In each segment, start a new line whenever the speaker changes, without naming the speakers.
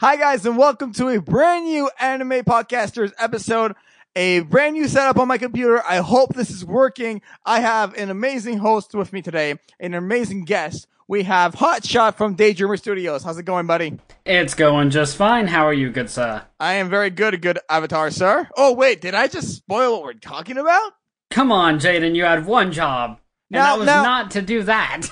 Hi guys, and welcome to a brand new Anime Podcasters episode. A brand new setup on my computer. I hope this is working. I have an amazing host with me today, an amazing guest. We have Hotshot from Daydreamer Studios. How's it going, buddy?
It's going just fine. How are you, good sir?
I am very good, good avatar, sir. Oh wait, did I just spoil what we're talking about?
Come on, Jaden, you had one job. And
Now-
that was
now-
not to do that.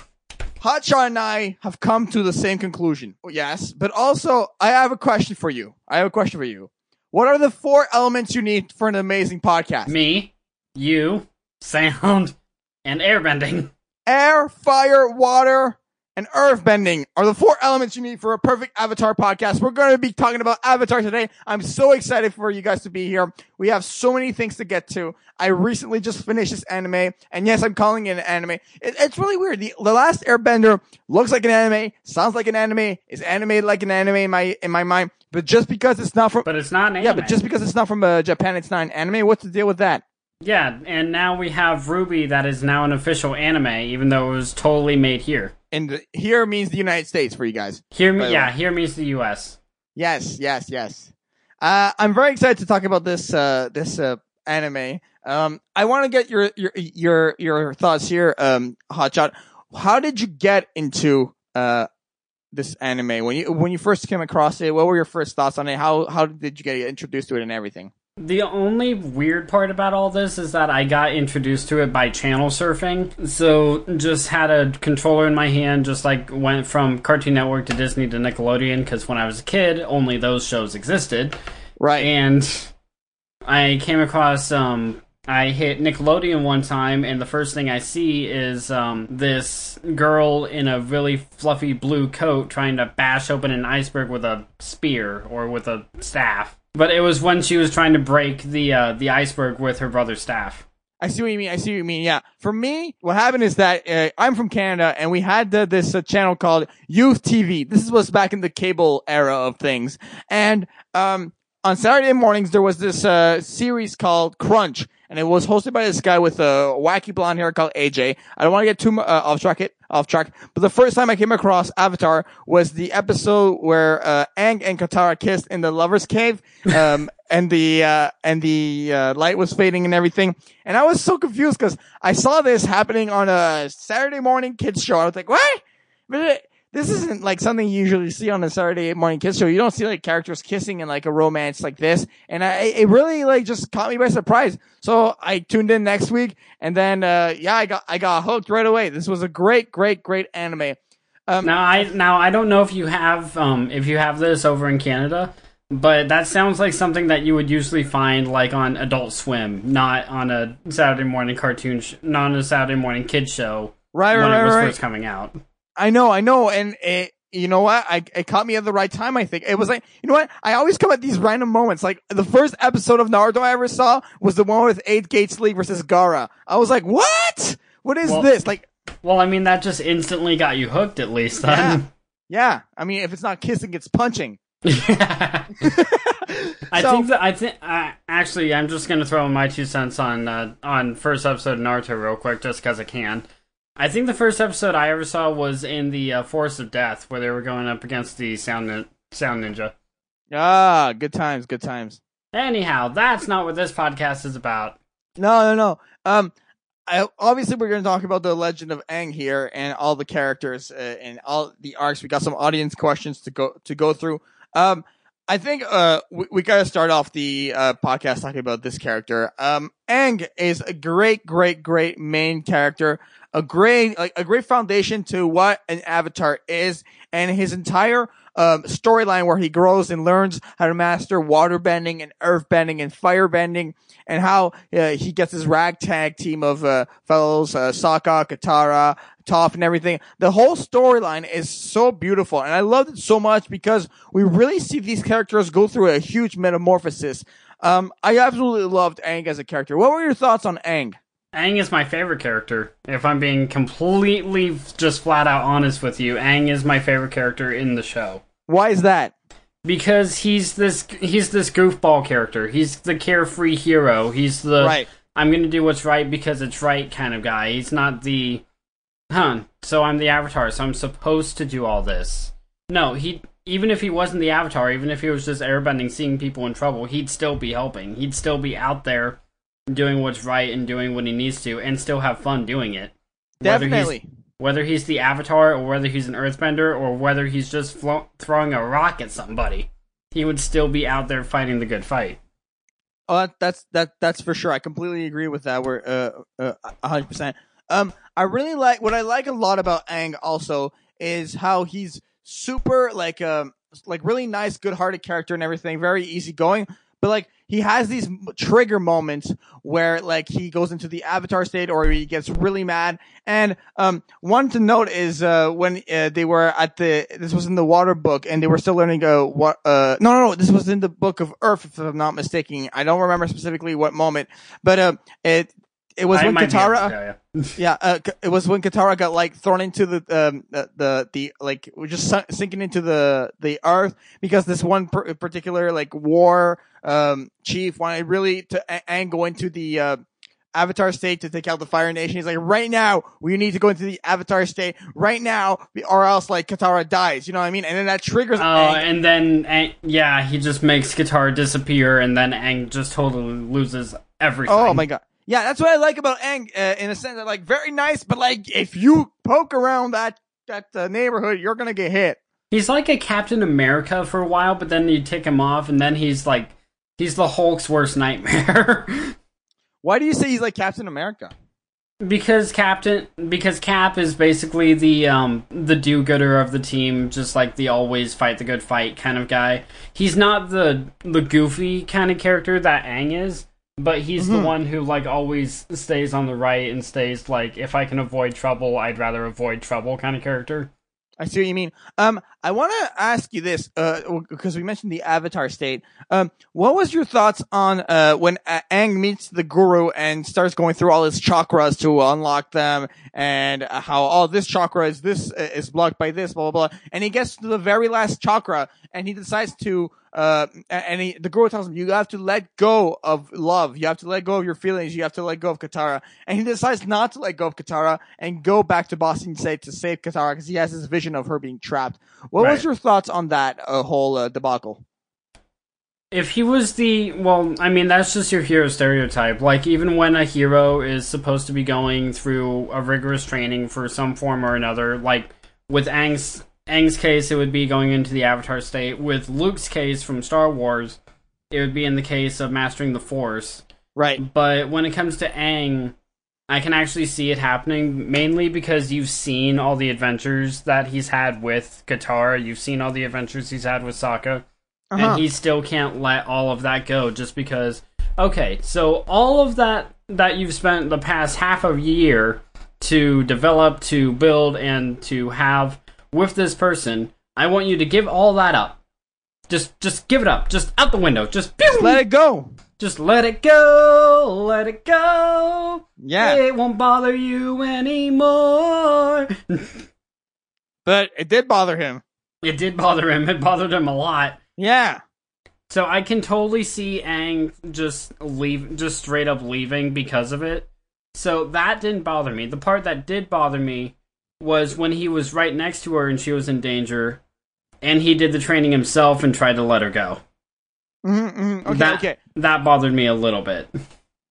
Hotshot and I have come to the same conclusion. Yes, but also I have a question for you. I have a question for you. What are the four elements you need for an amazing podcast?
Me, you, sound, and airbending.
Air, fire, water, and earth bending are the four elements you need for a perfect Avatar podcast. We're going to be talking about Avatar today. I'm so excited for you guys to be here. We have so many things to get to. I recently just finished this anime, and yes, I'm calling it an anime. It, it's really weird. The, the last Airbender looks like an anime, sounds like an anime, is animated like an anime in my in my mind. But just because it's not from
But it's not an
yeah, but just because it's not from uh, Japan, it's not an anime. What's the deal with that?
Yeah, and now we have RWBY that is now an official anime, even though it was totally made here.
And here means the United States for you guys.
Here, me, yeah, here means the U.S.
Yes, yes, yes. Uh, I'm very excited to talk about this uh, this uh, anime. Um, I want to get your your your your thoughts here, um, Hotshot. How did you get into uh, this anime when you when you first came across it? What were your first thoughts on it? How how did you get introduced to it and everything?
The only weird part about all this is that I got introduced to it by channel surfing. So just had a controller in my hand, just like went from Cartoon Network to Disney to Nickelodeon, because when I was a kid, only those shows existed.
Right.
And I came across um I hit Nickelodeon one time and the first thing I see is um this girl in a really fluffy blue coat trying to bash open an iceberg with a spear or with a staff. But it was when she was trying to break the uh, the iceberg with her brother's staff.
I see what you mean. I see what you mean. Yeah. For me, what happened is that uh, I'm from Canada and we had the, this uh, channel called Youth TV. This was back in the cable era of things. And um, on Saturday mornings, there was this uh, series called Crunch. And it was hosted by this guy with a wacky blonde hair called AJ. I don't want to get too uh, off track. It off track. But the first time I came across Avatar was the episode where uh, Aang and Katara kissed in the lovers' cave, um, and the uh, and the uh, light was fading and everything. And I was so confused because I saw this happening on a Saturday morning kids show. I was like, what? This isn't like something you usually see on a Saturday morning kids show. You don't see like characters kissing in like a romance like this. And I, it really like just caught me by surprise. So I tuned in next week and then, uh, yeah, I got, I got hooked right away. This was a great, great, great anime. Um,
Now I now I don't know if you have um if you have this over in Canada, but that sounds like something that you would usually find like on Adult Swim, not on a Saturday morning cartoon, sh- not on a Saturday morning kid show
right,
when
right,
it was
right.
first coming out.
I know, I know, and it, you know what? I it caught me at the right time. I think it was like, you know what? I always come at these random moments. Like the first episode of Naruto I ever saw was the one with Eight Gates League versus Gaara. I was like, what? What is
Well-
this? Like,
Well, I mean that just instantly got you hooked at least then.
yeah. I mean, if it's not kissing, it's punching.
I
So-
think that I think uh, actually I'm just gonna throw in my two cents on uh, on first episode of Naruto real quick just because I can. I think the first episode I ever saw was in the uh, Forest of Death where they were going up against the Sound Nin- Sound Ninja.
Ah, good times, good times.
Anyhow, that's not what this podcast is about.
No, no, no. Um, I, obviously we're going to talk about the Legend of Aang here and all the characters uh, and all the arcs. We got some audience questions to go to go through. Um, I think uh we, we got to start off the uh, podcast talking about this character. Um, Aang is a great, great, great main character. A great, like a great foundation to what an avatar is, and his entire um, storyline where he grows and learns how to master water bending and earth bending and fire bending, and how uh, he gets his ragtag team of uh, fellows, uh, Sokka, Katara, Toph, and everything. The whole storyline is so beautiful, and I loved it so much because we really see these characters go through a huge metamorphosis. Um, I absolutely loved Aang as a character. What were your thoughts on Aang?
Aang is my favorite character. If I'm being completely just flat out honest with you, Aang is my favorite character in the show.
Why is that?
because he's this he's this goofball character. He's the carefree hero. He's the
Right.
I'm gonna do what's right because it's right kind of guy. He's not the huh. So I'm the avatar, so I'm supposed to do all this. No, he even if he wasn't the Avatar, even if he was just airbending, seeing people in trouble, he'd still be helping. He'd still be out there doing what's right and doing what he needs to, and still have fun doing it. Whether he's-
Definitely.
whether he's the Avatar or whether he's an Earthbender or whether he's just flo- throwing a rock at somebody, he would still be out there fighting the good fight.
Oh, that, that's that that's for sure. I completely agree with that. We're uh uh a hundred percent. Um, I really like what I like a lot about Aang also is how he's super like um like really nice, good-hearted character and everything, very easygoing. But like he has these trigger moments where like he goes into the Avatar state or he gets really mad. And um, one to note is uh when uh, they were at the this was in the Water book and they were still learning uh what uh no no no this was in the book of Earth if I'm not mistaken. I don't remember specifically what moment, but uh it it was
I
when
might be able to
Katara
tell ya.
yeah, uh, it was when Katara got like thrown into the um the the, the like we're just sunk, sinking into the the earth because this one per- particular like war um chief wanted really to a- go into the uh, Avatar state to take out the Fire Nation. He's like, right now we need to go into the Avatar state right now, or else like Katara dies. You know what I mean? And then that triggers.
Oh,
Aang.
and then Aang, yeah, he just makes Katara disappear, and then Aang just totally loses everything.
Oh my god. Yeah, that's what I like about Aang, uh, in a sense that like very nice, but like if you poke around that that uh, neighborhood, you're gonna get hit.
He's like a Captain America for a while, but then you take him off, and then he's like he's the Hulk's worst nightmare.
Why do you say he's like Captain America?
because Captain because Cap is basically the um the do-gooder of the team, just like the always fight the good fight kind of guy. He's not the the goofy kind of character that Aang is, but he's the
Mhm.
one who like always stays on the right and stays like if I can avoid trouble, I'd rather avoid trouble kind of character.
I see what you mean. Um, I want to ask you this, uh, because we mentioned the Avatar state. Um, what was your thoughts on uh when A- Aang meets the Guru and starts going through all his chakras to unlock them, and uh, how all this chakra is this uh, is blocked by this, blah blah blah, and he gets to the very last chakra and he decides to. Uh, and he, the girl tells him, you have to let go of love. You have to let go of your feelings. You have to let go of Katara. And he decides not to let go of Katara and go back to Ba Sing Se to save Katara because he has this vision of her being trapped. What was your thoughts on that uh, whole uh, debacle?
If he was the well, I mean that's just your hero stereotype. Like even when a hero is supposed to be going through a rigorous training for some form or another, like with Aang's Aang's case, it would be going into the Avatar state. With Luke's case from Star Wars, it would be in the case of mastering the Force.
Right.
But when it comes to Aang, I can actually see it happening mainly because you've seen all the adventures that he's had with Katara. You've seen all the adventures he's had with Sokka
Uh-huh.
and he still can't let all of that go just because okay so all of that that you've spent the past half a year to develop to build and to have with this person i want you to give all that up just just give it up just out the window just
Just let it go.
just let it go let it go
Yeah.
it won't bother you anymore
But it did bother him.
it did bother him it bothered him a lot
Yeah.
So I can totally see Aang just leave, just straight up leaving because of it. So that didn't bother me. The part that did bother me was when he was right next to her and she was in danger, and he did the training himself and tried to let her go.
Mm-hmm, mm-hmm. Okay.
That-
okay.
That bothered me a little bit.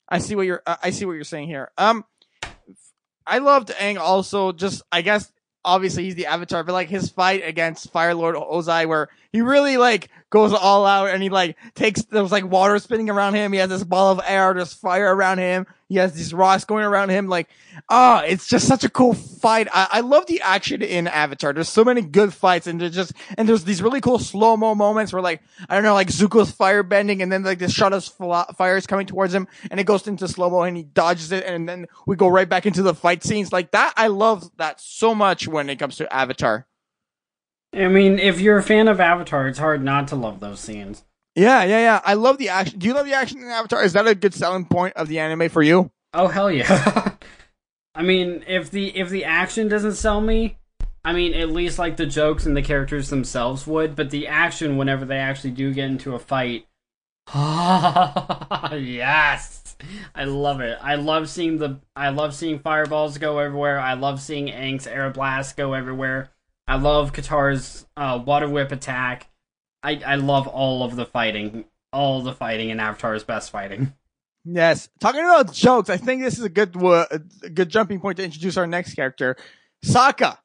I see what you're. Uh, I see what you're saying here. Um, I loved Aang also. Just I guess obviously he's the Avatar, but like his fight against Fire Lord Ozai, where he really like goes all out and he like takes there was like water spinning around him. He has this ball of air, there's fire around him. He has these rocks going around him. Like, ah, it's just such a cool fight. I, I love the action in Avatar. There's so many good fights, and there's just and there's these really cool slow mo moments where like I don't know, like Zuko's fire bending, and then like this shot of fire is coming towards him, and it goes into slow mo, and he dodges it, and then we go right back into the fight scenes. Like that, I love that so much when it comes to Avatar.
I mean, if you're a fan of Avatar, it's hard not to love those scenes.
Yeah, yeah, yeah. I love the action. Do you love the action in Avatar? Is that a good selling point of the anime for you?
Oh hell yeah! I mean, if the if the action doesn't sell me, I mean, at least like the jokes and the characters themselves would. But the action, whenever they actually do get into a fight, yes, I love it. I love seeing the I love seeing fireballs go everywhere. I love seeing Aang's air blast go everywhere. I love Katara's uh, water whip attack. I I love all of the fighting, all the fighting in Avatar's best fighting.
Yes. Talking about jokes, I think this is a good uh, a good jumping point to introduce our next character, Sokka.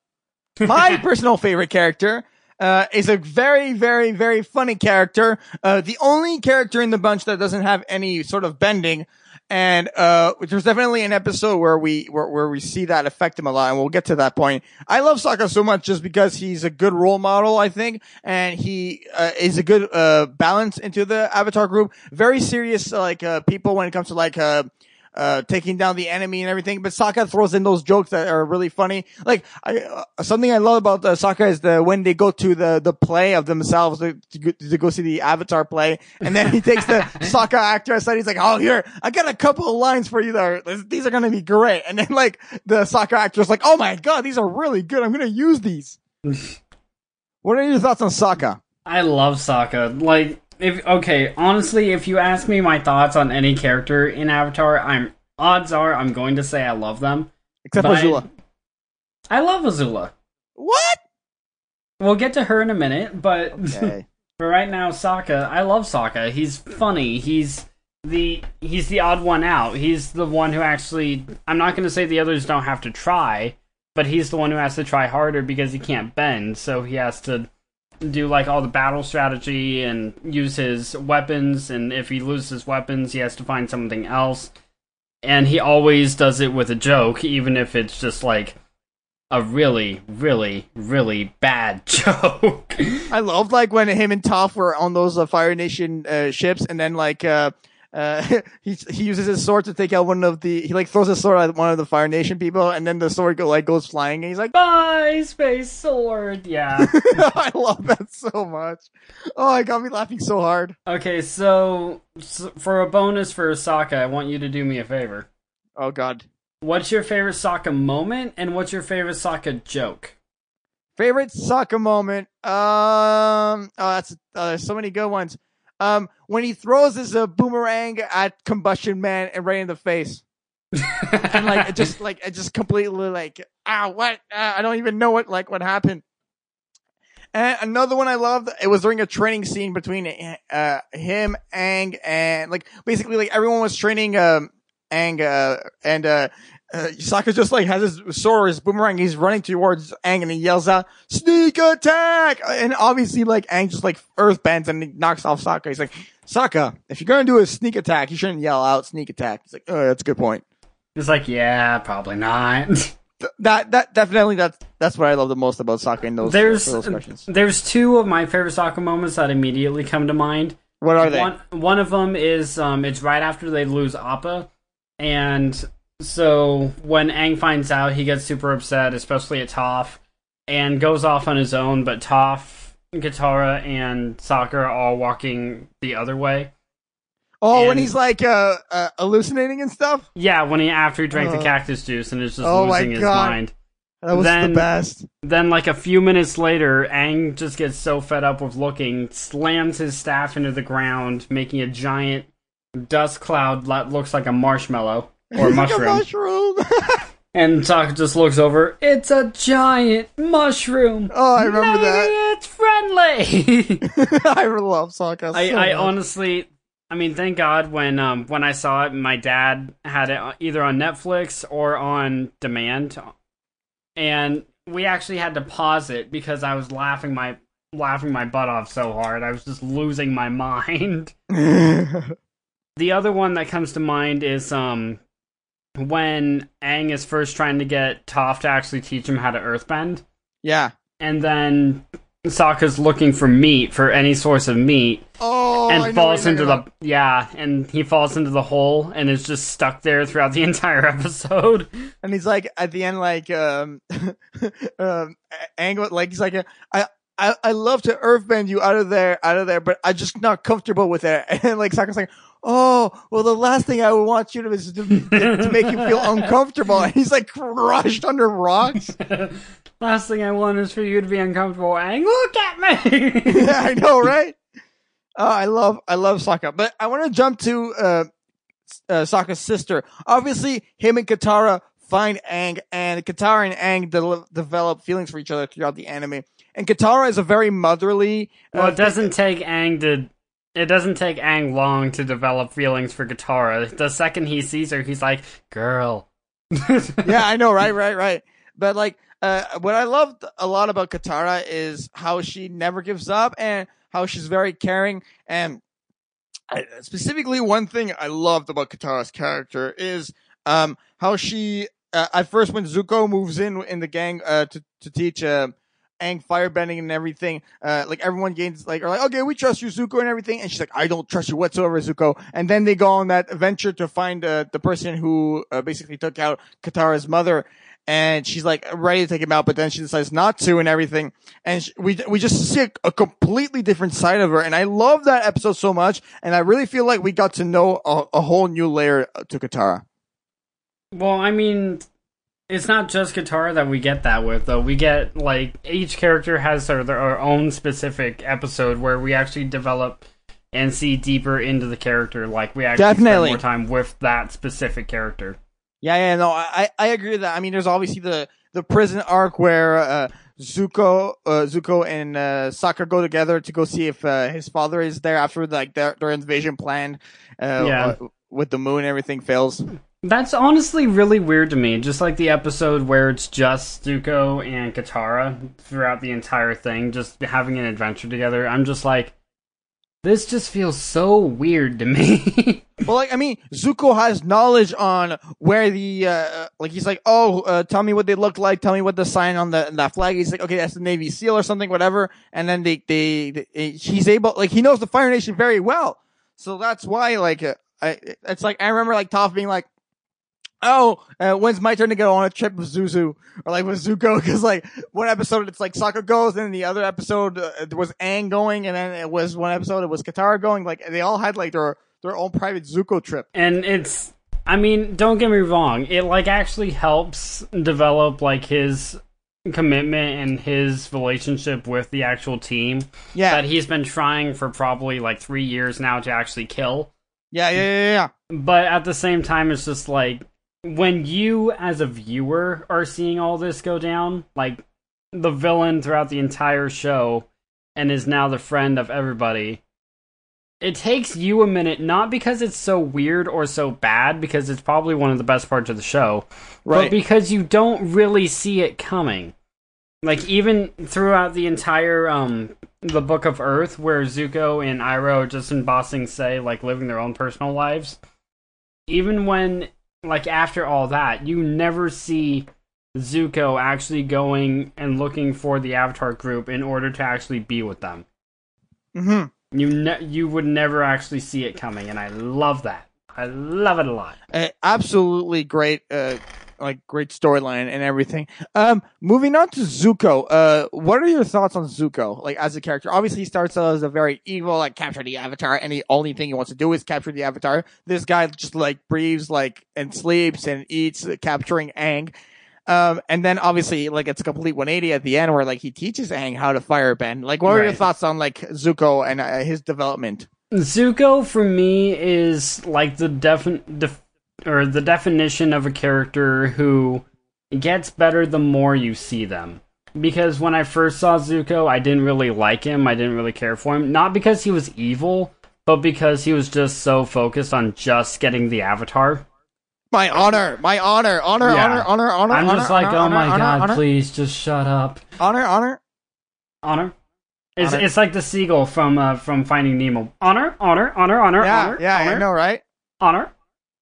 My personal favorite character. Uh, is a very, very, very funny character. Uh, the only character in the bunch that doesn't have any sort of bending. And, uh, there's definitely an episode where we, where, where we see that affect him a lot. And we'll get to that point. I love Sokka so much just because he's a good role model, I think. And he, uh, is a good, uh, balance into the Avatar group. Very serious, like, uh, people when it comes to like, uh, uh, taking down the enemy and everything. But Sokka throws in those jokes that are really funny. Like, I, uh, something I love about uh, Sokka is the, when they go to the, the play of themselves to, to, go, to go see the Avatar play. And then he takes the Sokka actor aside. He's like, Oh, here, I got a couple of lines for you there. These are going to be great. And then like the Sokka actor is like, Oh my God, these are really good. I'm going to use these. what are your thoughts on Sokka?
I love Sokka. Like, if okay, honestly, if you ask me my thoughts on any character in Avatar, I'm odds are I'm going to say I love them.
Except Azula.
I, I love Azula.
What?
We'll get to her in a minute, but
Okay.
for right now, Sokka, I love Sokka. He's funny. He's the he's the odd one out. He's the one who actually I'm not going to say the others don't have to try, but he's the one who has to try harder because he can't bend, so he has to do like all the battle strategy and use his weapons and if he loses weapons, he has to find something else. And he always does it with a joke even if it's just like a really, really, really bad joke.
I loved like when him and Toph were on those uh, Fire Nation uh, ships, and then like uh, uh, he he uses his sword to take out one of the he like throws his sword at one of the Fire Nation people, and then the sword go like goes flying, and he's like,
Bye, space sword. Yeah.
I love that so much. Oh, it got me laughing so hard.
okay, so, so for a bonus for Sokka, I want you to do me a favor.
Oh God,
What's your favorite Sokka moment, and what's your favorite Sokka joke?
favorite Sokka moment. Um, oh, that's uh, there's so many good ones. Um, when he throws his uh, boomerang at Combustion Man and right in the face. and like it just like it just completely like ah what ah, I don't even know what like what happened. And another one I loved it was during a training scene between uh him Aang and like basically like everyone was training um Aang uh and uh uh, Sokka just like has his sword, his boomerang. He's running towards Aang and he yells out, "Sneak attack!" And obviously, like Aang just like earth bends and he knocks off Sokka. He's like, "Sokka, if you're gonna do a sneak attack, you shouldn't yell out sneak attack." He's like, "Oh, that's a good point."
It's like, yeah, probably not.
That that definitely that's that's what I love the most about Sokka in those
there's
those questions.
there's two of my favorite Sokka moments that immediately come to mind.
What are they?
One one of them is um it's right after they lose Appa, and so when Aang finds out, he gets super upset, especially at Toph, and goes off on his own. But Toph, Katara, and Sokka are all walking the other way.
oh, when he's like uh, uh hallucinating and stuff.
Yeah, when he after he drank
Uh,
the cactus juice and is just
oh
losing his mind.
That was
Then-
the best.
Then, like a few minutes later, Aang just gets so fed up with looking, slams his staff into the ground, making a giant dust cloud that looks like a marshmallow or a
Like a
mushroom.
mushroom.
and Sokka just looks over. It's a giant mushroom.
oh, I remember
Maybe it's friendly.
I love Sokka.
I,
so
I
much.
honestly, I mean, thank God when um when I saw it, my dad had it either on Netflix or on demand, and we actually had to pause it because I was laughing my laughing my butt off so hard. I was just losing my mind. The other one that comes to mind is um when Aang is first trying to get Toph to actually teach him how to earthbend,
yeah.
and then Sokka's looking for meat for any source of meat,
Oh, I
and
what
falls into the yeah, and he falls into the hole and is just stuck there throughout the entire episode.
and he's like at the end like um um angle like he's like I I I love to earthbend you out of there out of there but I'm just not comfortable with it and like Sokka's like oh well the last thing I would want you to is to, to make you feel uncomfortable and he's like crushed under rocks
Last thing I want is for you to be uncomfortable. Aang, look at me.
yeah I know right oh I love I love Sokka but I want to jump to uh uh, Sokka's sister. Obviously, him and Katara find Aang, and Katara and Aang de- develop feelings for each other throughout the anime. And Katara is a very motherly.
Well,
uh,
it doesn't take Aang to. It doesn't take Aang long to develop feelings for Katara. The second he sees her, he's like, "Girl."
yeah, I know, right, right, right. But like, uh, what I loved a lot about Katara is how she never gives up and how she's very caring. And I, specifically, one thing I loved about Katara's character is um, how she, uh, at first, when Zuko moves in in the gang uh, to to teach. Aang firebending and everything. Uh, like everyone gains like are like, okay, we trust you, Zuko, and everything. And she's like, I don't trust you whatsoever, Zuko. And then they go on that adventure to find uh, the person who uh, basically took out Katara's mother. And she's like ready to take him out, but then she decides not to and everything. And she, we we just see a, a completely different side of her. And I love that episode so much. And I really feel like we got to know a, a whole new layer to Katara.
Well, I mean, it's not just Katara that we get that with, though. We get like each character has their, their own specific episode where we actually develop and see deeper into the character. Like we actually
Definitely.
spend more time with that specific character.
Yeah, yeah, no, I, I agree with that. I mean, there's obviously the, the prison arc where, uh, Zuko, uh, Zuko and, uh, Sokka go together to go see if, uh, his father is there after, like, their, their invasion plan, uh,
Yeah.
uh, with the moon and everything fails.
That's honestly really weird to me. Just like the episode where it's just Zuko and Katara throughout the entire thing, just having an adventure together. I'm just like, this just feels so weird to me.
Well, like, I mean, Zuko has knowledge on where the, uh, like, he's like, oh, uh, tell me what they look like. Tell me what the sign on the, that flag. He's like, okay, that's the Navy SEAL or something, whatever. And then they, they, they he's able, like, he knows the Fire Nation very well. So that's why, like, uh, I, it's like, I remember, like, Toph being like, oh, uh, when's my turn to go on a trip with Zuzu or like with Zuko? Cause like one episode it's like Sokka goes and then the other episode uh, was Aang going and then it was one episode it was Katara going. Like they all had like their, their own private Zuko trip.
and it's, I mean, don't get me wrong. It like actually helps develop like his commitment and his relationship with the actual team
Yeah.
that he's been trying for probably like three years now to actually kill.
Yeah, yeah, yeah, yeah.
but at the same time it's just like when you as a viewer are seeing all this go down like the villain throughout the entire show and is now the friend of everybody it takes you a minute not because it's so weird or so bad because it's probably one of the best parts of the show but
Right.
because you don't really see it coming like even throughout the entire um the book of earth where zuko and iroh are just in Ba Sing Se like living their own personal lives even when like after all that you never see zuko actually going and looking for the avatar group in order to actually be with them.
Hmm
you ne- you would never actually see it coming and i love that. I love it a lot.
Uh, absolutely great, uh, like great storyline and everything. Um, moving on to Zuko. Uh, what are your thoughts on Zuko? Like as a character, obviously he starts out as a very evil, like capture the Avatar, and the only thing he wants to do is capture the Avatar. This guy just like breathes, like and sleeps and eats, uh, capturing Aang. Um, and then obviously like it's a complete 180 at the end where like he teaches Aang how to firebend. Like, what are your thoughts on like Zuko and uh, his development?
Zuko for me is like the defin def- or the definition of a character who gets better the more you see them. Because when I first saw Zuko, I didn't really like him. I didn't really care for him. Not because he was evil, but because he was just so focused on just getting the avatar.
My honor, my honor, honor,
Yeah.
honor, honor, honor.
I'm just
honor,
like,
honor,
oh my
honor,
god, please just shut up.
honor, honor.
Honor. It's, it's like the seagull from uh, from Finding Nemo. Honor, honor, honor, honor,
Yeah,
honor,
yeah,
honor,
I know, right?
honor.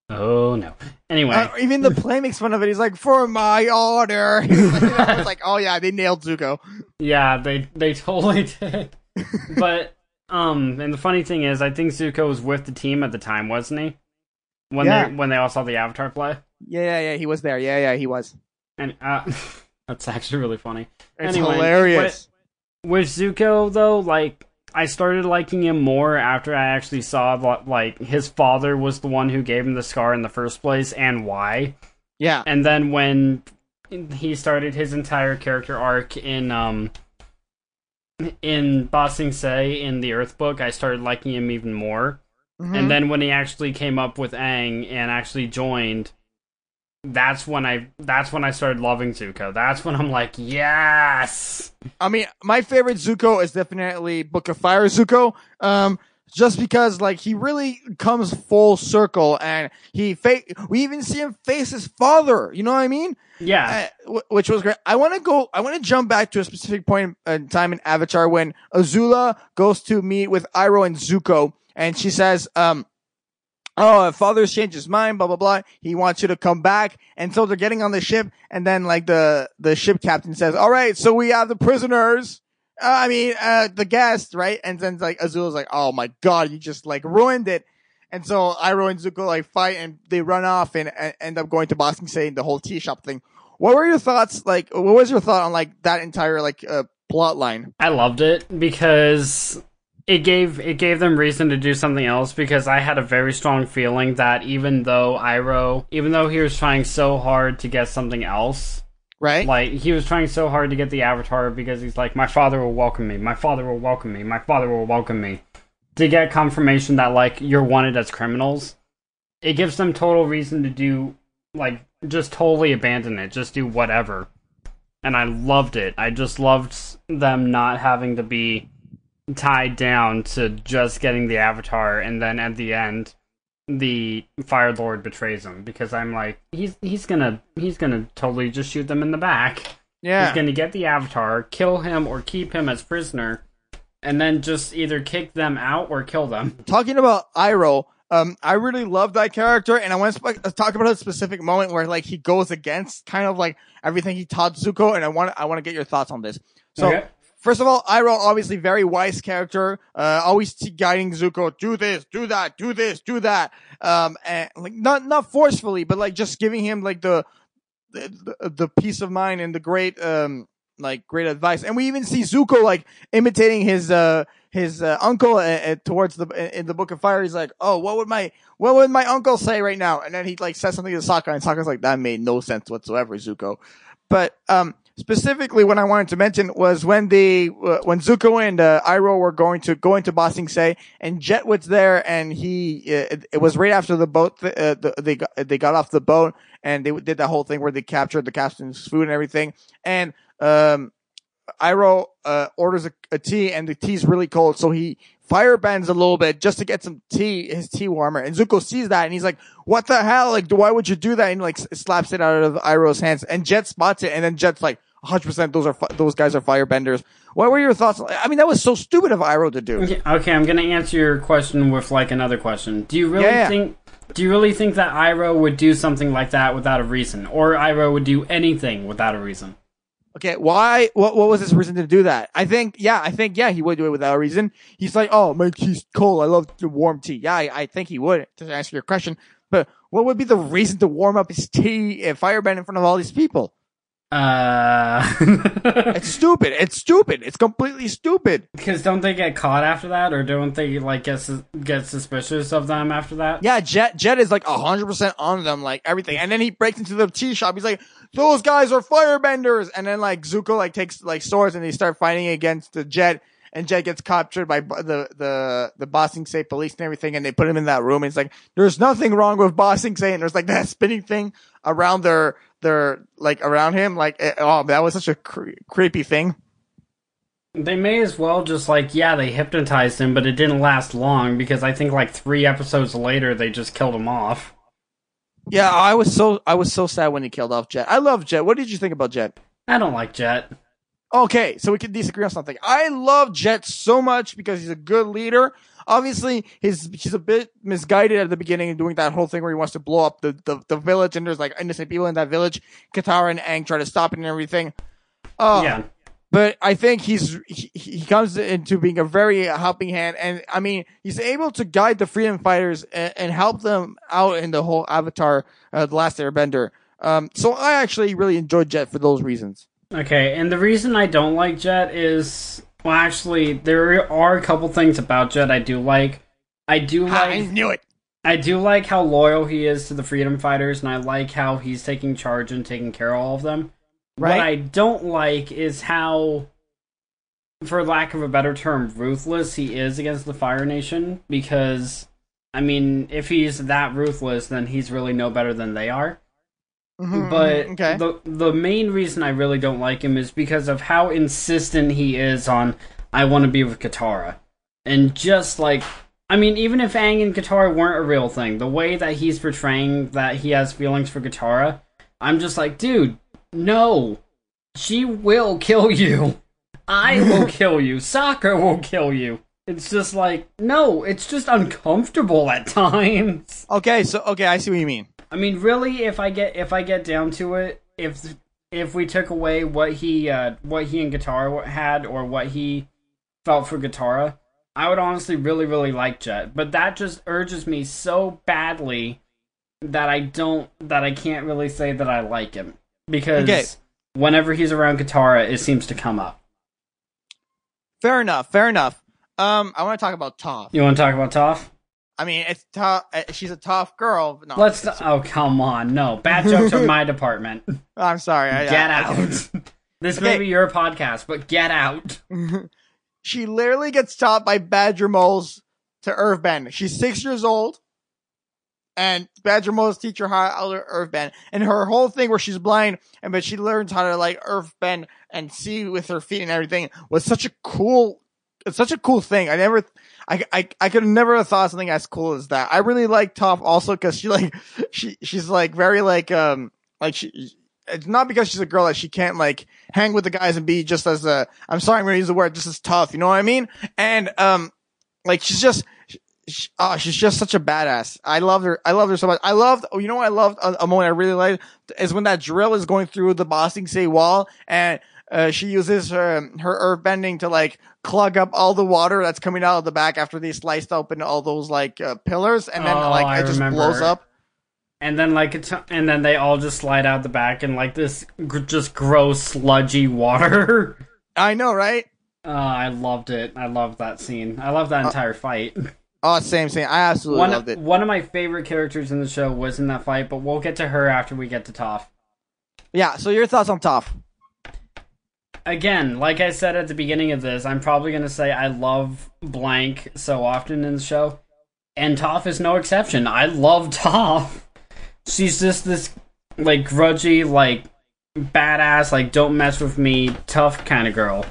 Oh no. Anyway,
Uh, even the play makes fun of it. He's like, "For my honor." it's like, "Oh yeah, they nailed Zuko."
Yeah, they they totally did. but um, and the funny thing is, I think Zuko was with the team at the time, wasn't he? When
Yeah.
they when they all saw the Avatar play,
Yeah, yeah, yeah. He was there. Yeah, yeah, he was.
and uh, that's actually really funny.
It's
Anyway,
hilarious.
With Zuko, though, like I started liking him more after I actually saw that, like his father was the one who gave him the scar in the first place, and why.
Yeah,
And then when he started his entire character arc in um in Ba Sing Se in the Earth book, I started liking him even more.
Mhm.
And then when he actually came up with Aang and actually joined, that's when I that's when I started loving Zuko. That's when I'm like, yes.
I mean, my favorite Zuko is definitely Book of Fire Zuko. Um, just because like he really comes full circle and he fa- we even see him face his father. You know what I mean?
Yeah.
Uh, wh- which was great. I want to go. I want to jump back to a specific point in time in Avatar when Azula goes to meet with Iroh and Zuko, and she says, um. Oh, if father's changed his mind, blah, blah, blah. He wants you to come back. And so they're getting on the ship. And then like the, the ship captain says, all right, so we have the prisoners. Uh, I mean, uh, the guests, right? And then like Azula's like, oh my God, you just like ruined it. And so Iroh and Zuko like fight and they run off and, and end up going to Ba Sing Se the whole tea shop thing. What were your thoughts? Like, what was your thought on like that entire like, uh, plot line?
I loved it because it gave it gave them reason to do something else because I had a very strong feeling that even though Iroh even though he was trying so hard to get something else
Right?
like he was trying so hard to get the avatar because he's like my father will welcome me. My father will welcome me. My father will welcome me. To get confirmation that like you're wanted as criminals it gives them total reason to do like just totally abandon it. Just do whatever. And i loved it. I just loved them not having to be tied down to just getting the avatar and then at the end the fire lord betrays him because i'm like he's he's gonna he's gonna totally just shoot them in the back
yeah.
He's going to get the Avatar, kill him, or keep him as prisoner, and then just either kick them out or kill them.
talking about Iroh, um, I really love that character, and I want to sp- talk about a specific moment where like he goes against kind of like everything he taught Zuko, and I want I want to get your thoughts on this. So.
Okay.
First of all, Iroh, obviously very wise character, uh, always guiding Zuko, do this, do that, do this, do that. Um, and like not, not forcefully, but like just giving him like the, the, the, the peace of mind and the great, um, like great advice. And we even see Zuko like imitating his, uh, his, uh, uncle uh, uh, towards the, in the Book of Fire. He's like, oh, what would my, what would my uncle say right now? And then he like says something to Sokka and Sokka's like, that made no sense whatsoever, Zuko. But, um, specifically what I wanted to mention was when the uh, when Zuko and uh, Iroh were going to go into Ba Sing Se and Jet was there and he uh, it, it was right after the boat th- uh, the, they got, they got off the boat and they did that whole thing where they captured the captain's food and everything. And um Iroh uh, orders a, a tea and the tea's really cold so he fire bends a little bit just to get some tea his tea warmer. And Zuko sees that and he's like what the hell? Like why would you do that? And like slaps it out of Iroh's hands and Jet spots it and then Jet's like 100% those are fi- those guys are firebenders. What were your thoughts? I mean, that was so stupid of Iroh to do.
Okay, okay, I'm going to answer your question with like another question. Do you really
Yeah, yeah.
think do you really think that Iroh would do something like that without a reason or Iroh would do anything without a reason?
Okay, why? What, what was his reason to do that? I think, yeah, I think, yeah, he would do it without a reason. He's like, oh, my tea's cold. I love the warm tea. Yeah, I, I think he would, to answer your question. But what would be the reason to warm up his tea and firebend in front of all these people?
Uh
It's stupid. It's stupid. It's completely stupid.
Because don't they get caught after that, or don't they like get sus- get suspicious of them after that?
Yeah, Jet Jet is like hundred percent on them, like everything. And then he breaks into the tea shop. He's like, "Those guys are firebenders." And then like Zuko like takes like swords and they start fighting against the Jet. And Jet gets captured by b- the the the Bossing Sing Se police and everything. And they put him in that room. And it's like, "There's nothing wrong with Bossing Sing Se." And there's like that spinning thing around their their like around him. Like, eh, oh, that was such a cre- creepy thing.
They may as well just like yeah, they hypnotized him, but it didn't last long because I think like three episodes later they just killed him off.
Yeah, I was so I was so sad when he killed off Jet. I love Jet. What did you think about Jet?
I don't like Jet.
Okay, so we can disagree on something. I love Jet so much because he's a good leader. Obviously, his he's a bit misguided at the beginning and doing that whole thing where he wants to blow up the, the, the village and there's like innocent people in that village. Katara and Aang try to stop it and everything. Uh,
yeah,
but I think he's he, he comes into being a very helping hand, and I mean he's able to guide the freedom fighters and, and help them out in the whole Avatar, uh, the Last Airbender. Um, so I actually really enjoyed Jet for those reasons.
Okay, and the reason I don't like Jet is well, actually, there are a couple things about Jet I do like. I do
I
like
knew it.
I do like how loyal he is to the freedom fighters, and I like how he's taking charge and taking care of all of them.
Right.
What I don't like is how, for lack of a better term, ruthless he is against the Fire Nation. Because, I mean, if he's that ruthless, then he's really no better than they are.
Mhm,
but
mhm, okay.
the the main reason I really don't like him is because of how insistent he is on I want to be with Katara, and just like I mean, even if Aang and Katara weren't a real thing, the way that he's portraying that he has feelings for Katara, I'm just like, dude, no, she will kill you. I will kill you. Sokka will kill you. It's just like, no, it's just uncomfortable at times.
okay, so okay, I see what you mean.
I mean, really, if I get if I get down to it, if if we took away what he uh, what he and Katara had or what he felt for Katara, I would honestly really really like Jet. But that just urges me so badly that I don't that I can't really say that I like him because
Okay.
whenever he's around Katara, it seems to come up.
Fair enough. Fair enough. Um, I want to talk about Toph.
You want to talk about Toph?
I mean, it's tough. Eh, she's a tough girl. but No,
Let's.
it's-
Oh come on, no bad jokes are my department.
I'm sorry. I,
Get
I-
out. This may be your podcast, but get out.
she literally gets taught by Badger Moles to earthbend. She's six years old, and Badger Moles teach her how to earthbend. And her whole thing where she's blind, and but she learns how to like earthbend and see with her feet and everything was such a cool. It's such a cool thing. I never, I, I, I could never have thought something as cool as that. I really like Toph also because she like, she, she's like very like, um, like she, it's not because she's a girl that she can't like hang with the guys and be just as uh I'm sorry I'm gonna use the word just as tough, you know what I mean? And um like she's just she, oh, she's just such a badass. I love her. I love her so much. I loved. Oh, you know what I loved? A, a moment I really liked is when that drill is going through the Ba Sing Se wall, and uh, she uses her her earth bending to like clog up all the water that's coming out of the back after they sliced open all those like uh, pillars, and then
Oh,
like
I
it just
remember.
blows up.
and then like it's and then they all just slide out the back and like this gr- just gross sludgy water.
I know, right?
Uh, I loved it. I loved that scene. I loved that entire fight.
Oh, same, same. I absolutely
One
loved it.
one of my favorite characters in the show was in that fight, but we'll get to her after we get to Toph.
Yeah. So your thoughts on Toph?
Again, like I said at the beginning of this, I'm probably gonna say I love blank so often in the show, and Toph is no exception. I love Toph. She's just this like grudgy, like badass, like don't mess with me, tough kind of girl.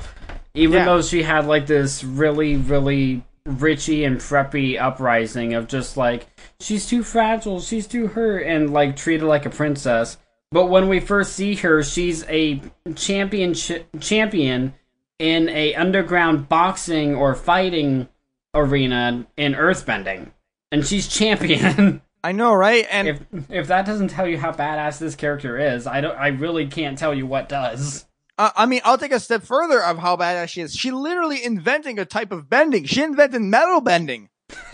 Even
Yeah.
though she had like this really, really richy and preppy uprising of just like she's too fragile, she's too hurt, and like treated like a princess. But when we first see her, she's a champion champion in a underground boxing or fighting arena in earthbending, and she's champion.
I know, right? And
if if that doesn't tell you how badass this character is, I don't. I really can't tell you what does.
Uh, I mean, I'll take a step further of how badass she is. She literally inventing a type of bending. She invented metal bending.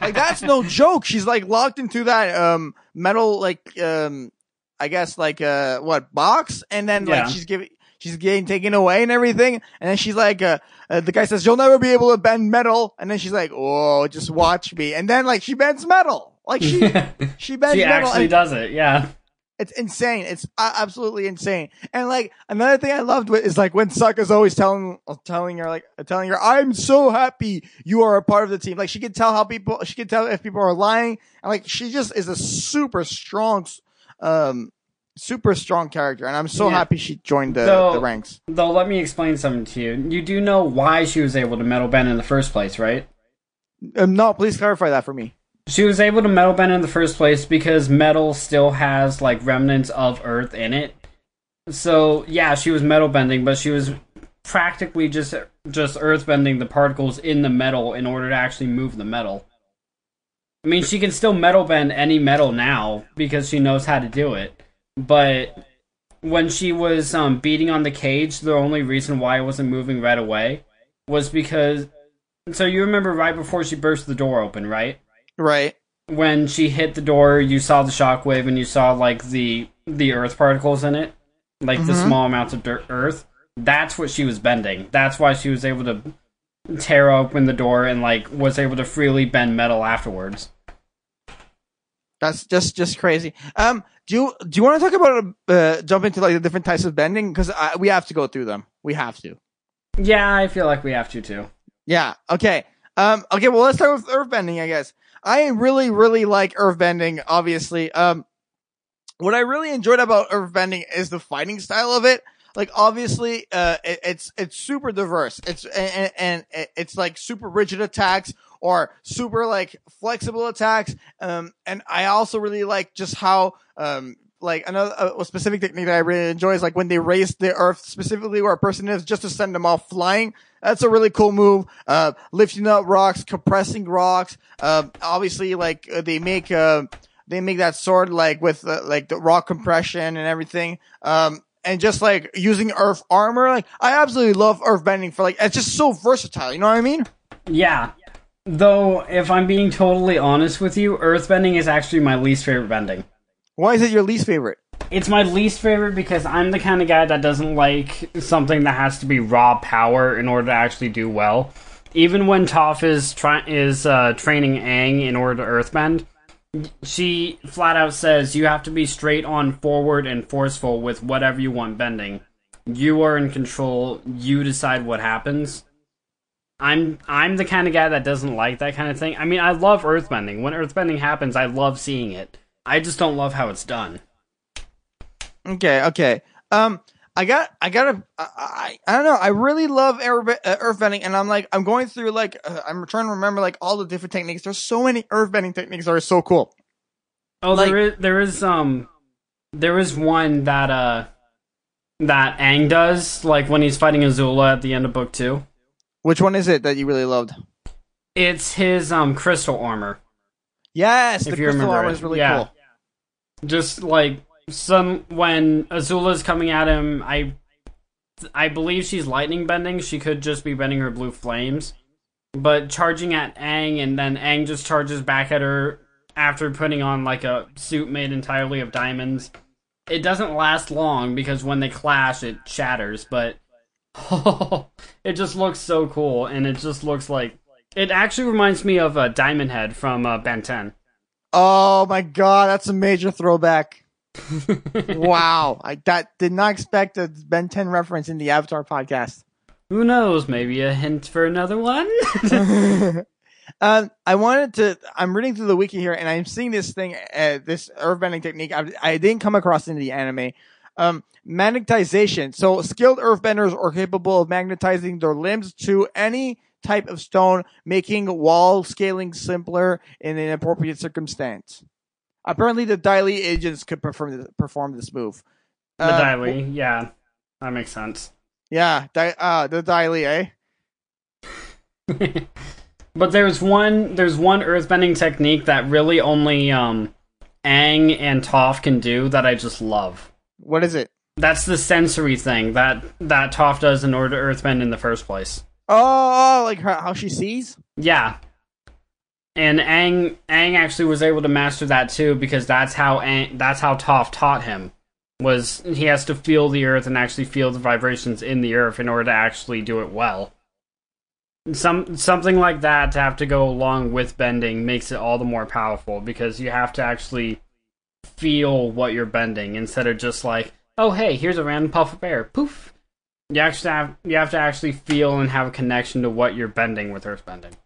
Like that's no joke. She's like locked into that um metal like um I guess like uh what box, and then
Yeah.
like she's giving she's getting taken away and everything, and then she's like uh, uh the guy says you'll never be able to bend metal, and then she's like oh just watch me, and then like she bends metal. Like she she bends
she
metal.
actually
and-
does it. Yeah.
it's insane. It's uh, absolutely insane. And like another thing I loved with- is like when Sokka's always telling telling her like telling her, "I'm so happy you are a part of the team." Like she can tell how people she can tell if people are lying, and like she just is a super strong, um, super strong character. And I'm so
Yeah.
happy she joined the,
So-
the ranks.
Though, let me explain something to you. You do know why she was able to metal bend in the first place, right?
Um, no, please clarify that for me.
She was able to metal bend in the first place because metal still has like remnants of earth in it. So yeah, she was metal bending, but she was practically just just earth bending the particles in the metal in order to actually move the metal. I mean, she can still metal bend any metal now because she knows how to do it. But when she was um, beating on the cage, the only reason why it wasn't moving right away was because. So you remember right before she burst the door open, right?
Right.
when she hit the door, you saw the shockwave and you saw like the the earth particles in it, like the
Mhm.
small amounts of dirt, earth. That's what she was bending. That's why she was able to tear open the door and like was able to freely bend metal afterwards.
That's just just crazy. Um, do you do you want to talk about uh, jump into like the different types of bending because we have to go through them. We have to.
Yeah, I feel like we have to too.
Yeah. Okay. Um. Okay. Well, let's start with earth bending. I guess I really, really like earth bending. Obviously. Um. what I really enjoyed about earth bending is the fighting style of it. Like obviously, uh, it, it's it's super diverse. It's and, and it's like super rigid attacks or super like flexible attacks. Um, and I also really like just how um like another a specific technique that I really enjoy is like when they raise the earth specifically where a person is just to send them off flying. That's a really cool move. Uh, lifting up rocks, compressing rocks. Uh, obviously, like uh, they make uh, they make that sword like with uh, like the rock compression and everything. Um, and just like using earth armor, like I absolutely love earth bending for like it's just so versatile. You know what I mean?
Yeah. Though, if I'm being totally honest with you, earthbending is actually my least favorite bending.
Why is it your least favorite?
It's my least favorite because I'm the kind of guy that doesn't like something that has to be raw power in order to actually do well. Even when Toph is try- is uh, training Aang in order to earthbend, she flat out says you have to be straight on forward and forceful with whatever you want bending. You are in control. You decide what happens. I'm I'm the kind of guy that doesn't like that kind of thing. I mean, I love earthbending. When earthbending happens, I love seeing it. I just don't love how it's done.
Okay, okay. Um, I got, I got a, I, I, don't know. I really love uh, earthbending, and I'm like, I'm going through like, uh, I'm trying to remember like all the different techniques. There's so many earthbending techniques that are so cool.
Oh, like, there is, there is, um, there is one that, uh, that Aang does, like when he's fighting Azula at the end of book two.
Which one is it that you really loved?
It's his um crystal armor.
Yes, if the crystal armor it. is really yeah. cool.
Just like some when Azula's coming at him, I I believe she's lightning bending. She could just be bending her blue flames. But charging at Aang and then Aang just charges back at her after putting on like a suit made entirely of diamonds. It doesn't last long because when they clash it shatters, but it just looks so cool, and it just looks like it actually reminds me of uh, Diamond Head from uh, Ben 10.
Oh my god, that's a major throwback. wow, I that did not expect a Ben 10 reference in the Avatar podcast.
Who knows? Maybe a hint for another one.
um, I wanted to. I'm reading through the wiki here, and I'm seeing this thing, uh, this earthbending technique. I, I, didn't come across in the anime. Um, magnetization. So skilled earthbenders are capable of magnetizing their limbs to any type of stone, making wall scaling simpler in an appropriate circumstance. Apparently, the Dai Li agents could perform perform this move.
The uh, Dai Li, yeah, that makes sense.
Yeah, Dai, uh, the Dai Li, eh?
but there's one there's one earthbending technique that really only um Aang and Toph can do that I just love.
What is it?
That's the sensory thing that that Toph does in order to earthbend in the first place.
Oh, oh like her, how she sees?
Yeah. And Ang Aang actually was able to master that too because that's how Aang, that's how Toph taught him. Was he has to feel the earth and actually feel the vibrations in the earth in order to actually do it well. Some something like that to have to go along with bending makes it all the more powerful because you have to actually feel what you're bending instead of just like oh hey, here's a random puff of air. Poof. You actually have you have to actually feel and have a connection to what you're bending with earth bending.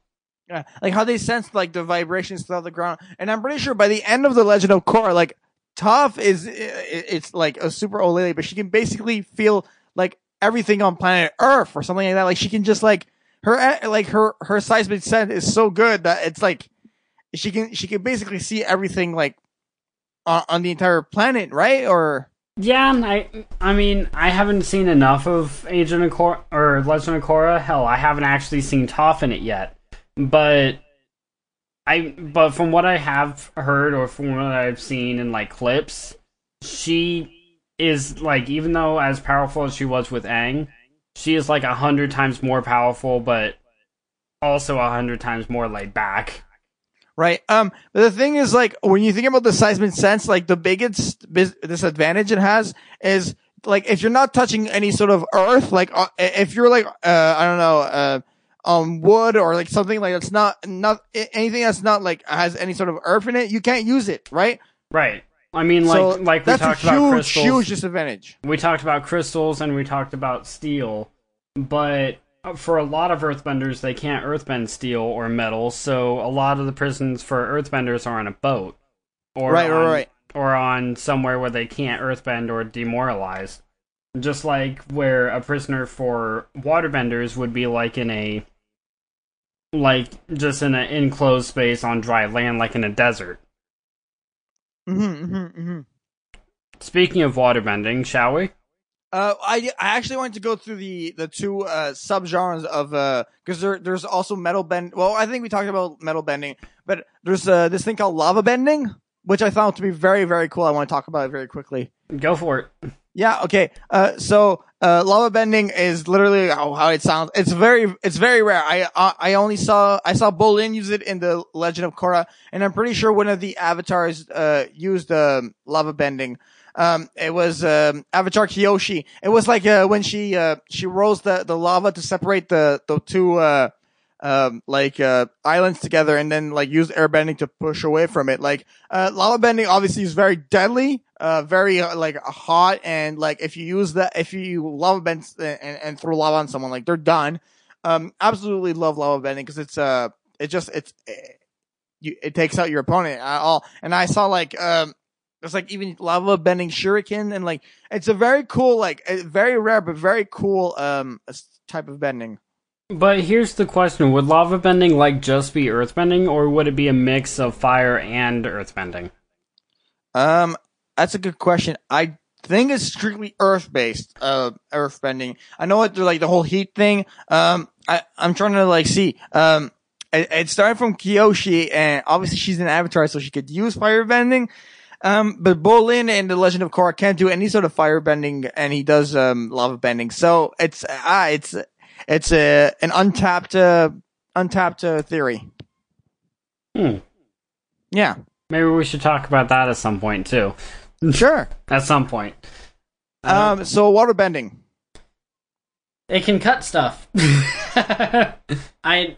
Yeah, like how they sense like the vibrations throughout the ground. And I'm pretty sure by the end of the Legend of Korra, like Toph is it's like a super old lady, but she can basically feel like everything on planet Earth or something like that. Like she can just like her like her her seismic sense is so good that it's like she can she can basically see everything like on, on the entire planet, right? Or
yeah, I I mean I haven't seen enough of Agent of or Legend of Korra. Hell, I haven't actually seen Toph in it yet. But I but from what I have heard or from what I've seen in like clips, she is like even though as powerful as she was with Aang, she is like a hundred times more powerful, but also a hundred times more laid back
right? Um, but the thing is, like, when you think about the seismic sense, like, the biggest bis- disadvantage it has is, like, if you're not touching any sort of earth, like, uh, if you're, like, uh, I don't know, uh, um, wood or, like, something like that's not, not, anything that's not, like, has any sort of earth in it, you can't use it, right?
Right. I mean, like, so like we talked huge, about crystals.
huge disadvantage.
We talked about crystals and we talked about steel, but for a lot of earthbenders, they can't earthbend steel or metal, so a lot of the prisons for earthbenders are on a boat or
right,
on,
right,
or on somewhere where they can't earthbend or demoralized. Just like where a prisoner for waterbenders would be like in a like just in an enclosed space on dry land like in a desert.
Mm-hmm, mm-hmm, mm-hmm.
Speaking of waterbending, shall we?
Uh, I I actually wanted to go through the the two uh subgenres of uh because there there's also metal bend. Well, I think we talked about metal bending, but there's uh this thing called lava bending, which I found to be very very cool. I want to talk about it very quickly.
Go for it.
Yeah. Okay. Uh, so uh, lava bending is literally how, how it sounds. It's very it's very rare. I uh, I only saw I saw Bolin use it in the Legend of Korra, and I'm pretty sure one of the avatars uh used um, lava bending. Um, it was um, Avatar Kyoshi. It was like uh, when she uh, she rolls the, the lava to separate the the two uh, um, like uh, islands together, and then like use airbending to push away from it. Like uh, lava bending obviously is very deadly, uh, very uh, like hot, and like if you use that, if you lava bend and, and throw lava on someone, like they're done. Um, absolutely love lava bending because it's uh, it just it's. It, you, it takes out your opponent at all. And I saw like, um, there's like even lava bending shuriken and like it's a very cool like a very rare but very cool um type of bending.
But here's the question: Would lava bending like just be earth bending, or would it be a mix of fire and earth bending?
Um, that's a good question. I think it's strictly earth based, uh, earth bending. I know what like the whole heat thing. Um, I I'm trying to like see. Um, it, it started from Kyoshi, and obviously she's an avatar, so she could use fire bending. Um, but Bolin in the Legend of Korra can't do any sort of fire bending, and he does um lava bending. So it's ah, it's it's a an untapped uh, untapped uh, theory.
Hmm.
Yeah,
Maybe we should talk about that at some point too.
sure.
At some point.
Um, so water bending.
It can cut stuff. I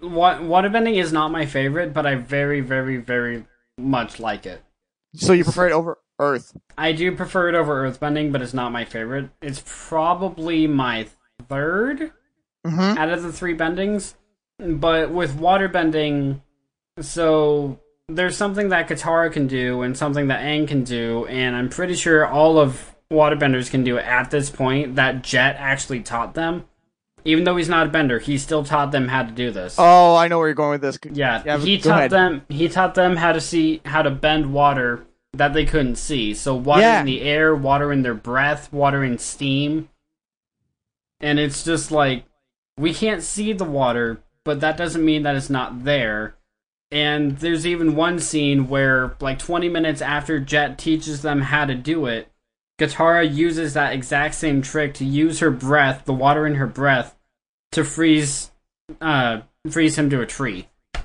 wa- waterbending is not my favorite, but I very, very, very much like it.
So you prefer it over Earth?
I do prefer it over earthbending, but it's not my favorite. It's probably my third
Mm-hmm.
out of the three bendings. But with waterbending, so there's something that Katara can do and something that Aang can do, and I'm pretty sure all of waterbenders can do at this point. That Jet actually taught them. Even though he's not a bender, he still taught them how to do this.
Oh, I know where you're going with this.
Yeah,
Yeah,
he taught
ahead.
them. He taught them how to see how to bend water that they couldn't see. So water
Yeah.
in the air, water in their breath, water in steam, and it's just like we can't see the water, but that doesn't mean that it's not there. And there's even one scene where, like 20 minutes after Jet teaches them how to do it, Katara uses that exact same trick to use her breath, the water in her breath, to freeze, uh, freeze him to a tree.
Yeah,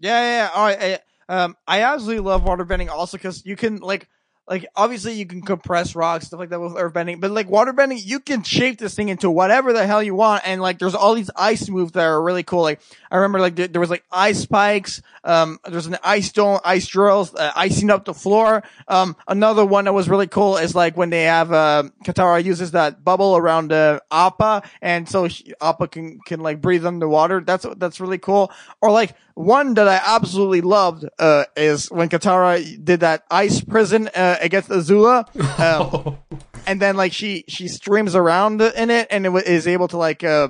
yeah. yeah. All right. I, um, I absolutely love water bending also because you can like, like obviously you can compress rocks stuff like that with earth bending, but like water bending, you can shape this thing into whatever the hell you want. And like, there's all these ice moves that are really cool. Like I remember like there, there was like ice spikes. Um, there's an ice stone, ice drills, uh, icing up the floor. Um, another one that was really cool is like when they have uh, Katara uses that bubble around uh, Appa, and so she, Appa can can like breathe underwater. That's that's really cool. Or like one that I absolutely loved uh, is when Katara did that ice prison uh, against Azula, um, and then like she she streams around in it and it wa- is able to like uh.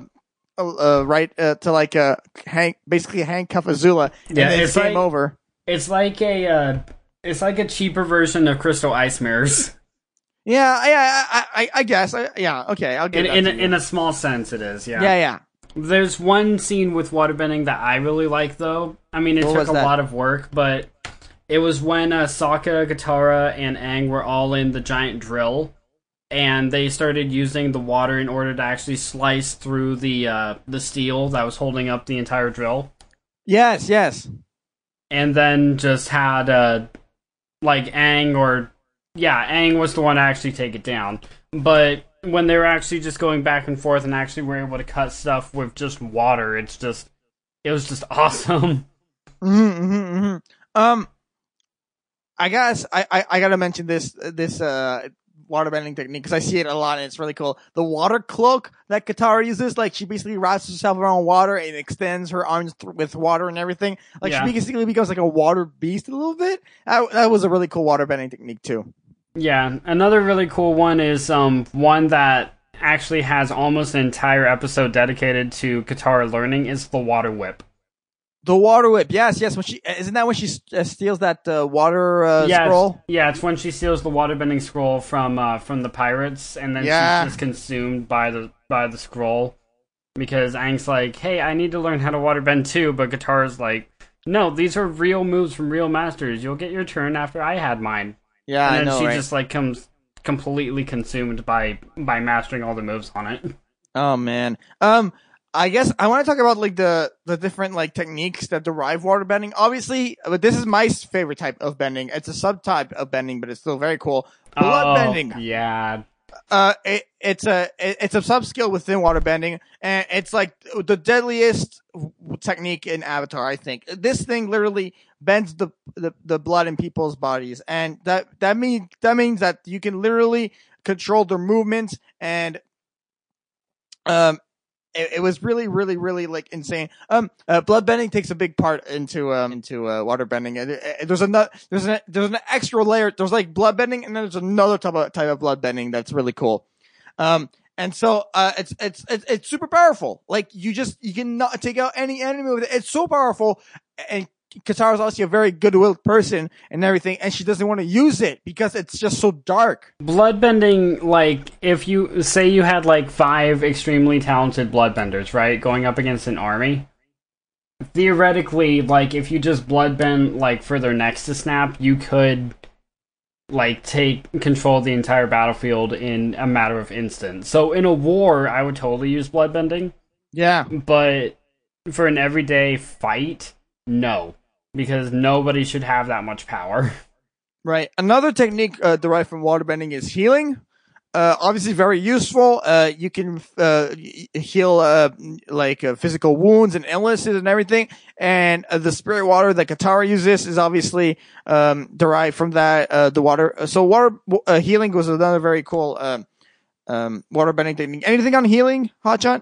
Uh, right uh, to like uh hang basically handcuff Azula and
Yeah,
then
it's
game
like-
over.
It's like a uh, it's like a cheaper version of Crystal Ice Mirrors.
Yeah, yeah, I, I, I guess. I, yeah, okay, I'll give
In in,
to
a-
you.
in a small sense, it is. Yeah.
yeah, yeah.
There's one scene with waterbending that I really like, though. I mean, it
What
took a
that?
lot of work, but it was when uh, Sokka, Katara, and Aang were all in the giant drill, and they started using the water in order to actually slice through the uh, the steel that was holding up the entire drill.
Yes, yes.
and then just had uh like Aang or yeah, Aang was the one to actually take it down. But when they were actually just going back and forth and actually were able to cut stuff with just water, it's just it was just awesome.
Mm-hmm, mm-hmm, mm-hmm. Um, I guess I, I, I gotta mention this this uh water bending technique because I see it a lot and it's really cool. The water cloak that Katara uses, like she basically wraps herself around water and extends her arms th- with water and everything. Like
Yeah.
she basically becomes like a water beast a little bit. That, that was a really cool water bending technique too.
Yeah, another really cool one is um one that actually has almost an entire episode dedicated to Katara learning is the water whip.
The water whip, yes, yes. When she isn't that when she uh, steals that uh, water uh,
yeah, it's-
scroll?
yeah, it's when she steals the water bending scroll from uh, from the pirates, and then
Yeah.
she's just consumed by the by the scroll because Aang's like, "Hey, I need to learn how to water bend too," but Katara's like, "No, these are real moves from real masters. You'll get your turn after I had mine."
Yeah,
and then
know,
she
right?
just like comes completely consumed by by mastering all the moves on it.
Oh man. Um I guess I want to talk about like the the different like techniques that derive water bending. Obviously, but this is my favorite type of bending. It's a subtype of bending, but it's still very cool. Blood
Oh,
bending.
Yeah,
Uh it, it's a it, it's a sub skill within water bending and it's like the deadliest technique in Avatar, I think. This thing literally bends the, the the blood in people's bodies. And that that means that means that you can literally control their movements. And um it, it was really really really like insane. Um uh, blood bending takes a big part into um into uh, water bending. Uh, uh, there's another there's an there's an extra layer. There's like blood bending and then there's another type of type of blood bending that's really cool. Um and so uh it's it's it's, it's super powerful. Like you just you can not take out any enemy with it. It's so powerful and Katara's obviously a very good-willed person and everything, and she doesn't want to use it because it's just so dark.
bloodbending. Like if you say you had like five extremely talented bloodbenders, right, going up against an army. Theoretically, like if you just bloodbend like for their necks to snap, you could like take control of the entire battlefield in a matter of instants. So in a war, I would totally use bloodbending.
Yeah,
but for an everyday fight, no, because nobody should have that much power.
Right. Another technique uh, derived from waterbending is healing. Uh, obviously, very useful. Uh, you can uh, heal uh, like uh, physical wounds and illnesses and everything. And the spirit water that Katara uses is obviously um, derived from that. The water. So water healing was another very cool um, um, technique. Anything on healing, Hotshot?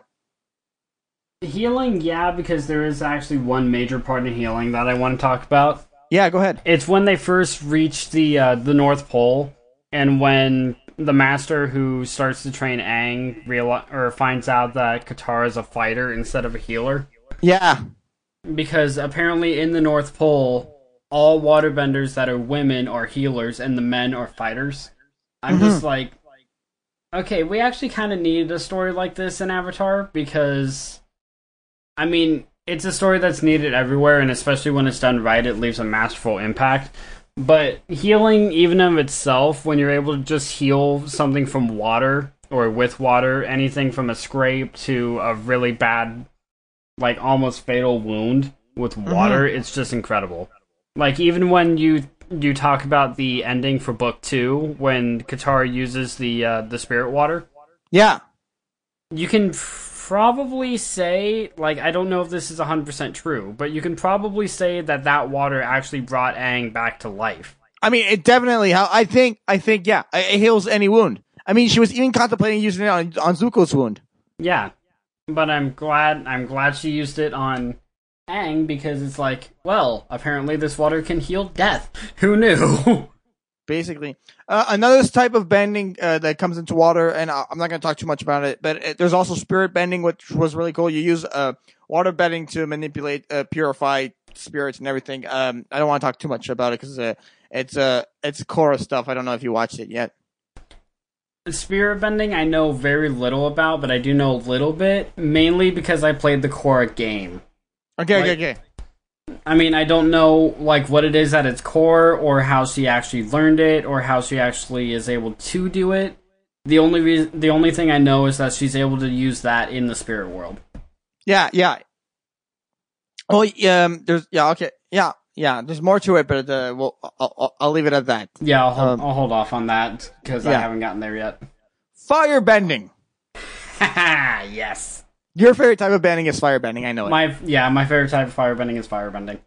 Healing, yeah, because there is actually one major part in healing that I want to talk about.
Yeah, go ahead.
It's when they first reach the uh, the North Pole, and when the master who starts to train Aang real or finds out that Katara is a fighter instead of a healer.
Yeah.
because apparently in the North Pole, all waterbenders that are women are healers and the men are fighters. I'm just like, okay, we actually kind of needed a story like this in Avatar because, I mean, it's a story that's needed everywhere, and especially when it's done right, it leaves a masterful impact. But healing, even of itself, when you're able to just heal something from water or with water, anything from a scrape to a really bad like almost fatal wound with water it's just incredible like even when you you talk about the ending for book two when Katara uses the uh, the spirit water
Yeah.
you can probably say like i don't know if this is 100% true but you can probably say that that water actually brought Aang back to life
I mean, it definitely. How I think, I think, yeah, it heals any wound. I mean, she was even contemplating using it on, on Zuko's wound.
yeah but i'm glad i'm glad she used it on Aang because it's like well apparently this water can heal death who knew
basically. Uh, another type of bending uh, that comes into water, and I- I'm not going to talk too much about it, but it, there's also spirit bending, which was really cool. You use uh, water bending to manipulate, uh, purify spirits and everything. Um, I don't want to talk too much about it because uh, it's uh, it's Korra stuff. I don't know if you watched it yet.
Spirit bending, I know very little about, but I do know a little bit, mainly because I played the Korra game.
Okay,
Like-
okay, okay.
I mean, I don't know like what it is at its core, or how she actually learned it, or how she actually is able to do it. The only reason, the only thing I know is that she's able to use that in the spirit world.
Yeah, yeah. Oh, um, there's yeah, okay, yeah, yeah. There's more to it, but uh, well, I'll, I'll, leave it at that.
Yeah, I'll, hold,
Um,
I'll hold off on that because I haven't gotten there yet.
Fire bending.
Yes.
Your favorite type of bending is fire bending. I know it.
My yeah, my favorite type of firebending is firebending.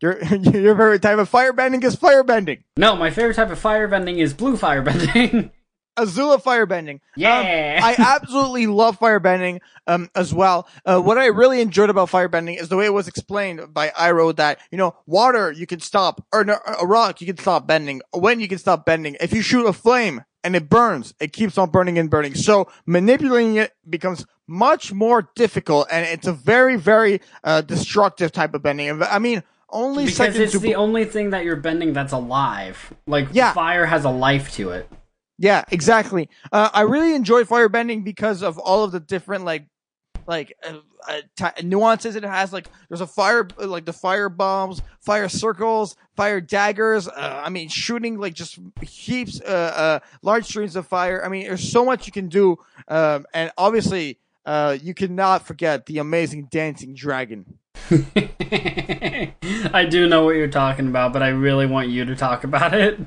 Your your favorite type of fire bending is fire bending.
No, my favorite type of firebending is blue firebending.
Azula firebending.
Yeah.
Um, I absolutely love firebending um, as well. Uh, what I really enjoyed about firebending is the way it was explained by Iroh that, you know, water you can stop, or no, a rock you can stop bending, when you can stop bending. If you shoot a flame and it burns, it keeps on burning and burning. So manipulating it becomes much more difficult and it's a very, very uh, destructive type of bending. I mean, only
because it's
to
the only thing that you're bending that's alive. Like
Yeah.
fire has a life to it.
Yeah, exactly. Uh, I really enjoy firebending because of all of the different like like uh, uh, t- nuances it has. Like there's a fire like the fire bombs, fire circles, fire daggers. Uh, I mean, shooting like just heaps, uh, uh, large streams of fire. I mean, there's so much you can do, um, and obviously. Uh, you cannot forget the amazing dancing dragon.
I do know what you're talking about, but I really want you to talk about it.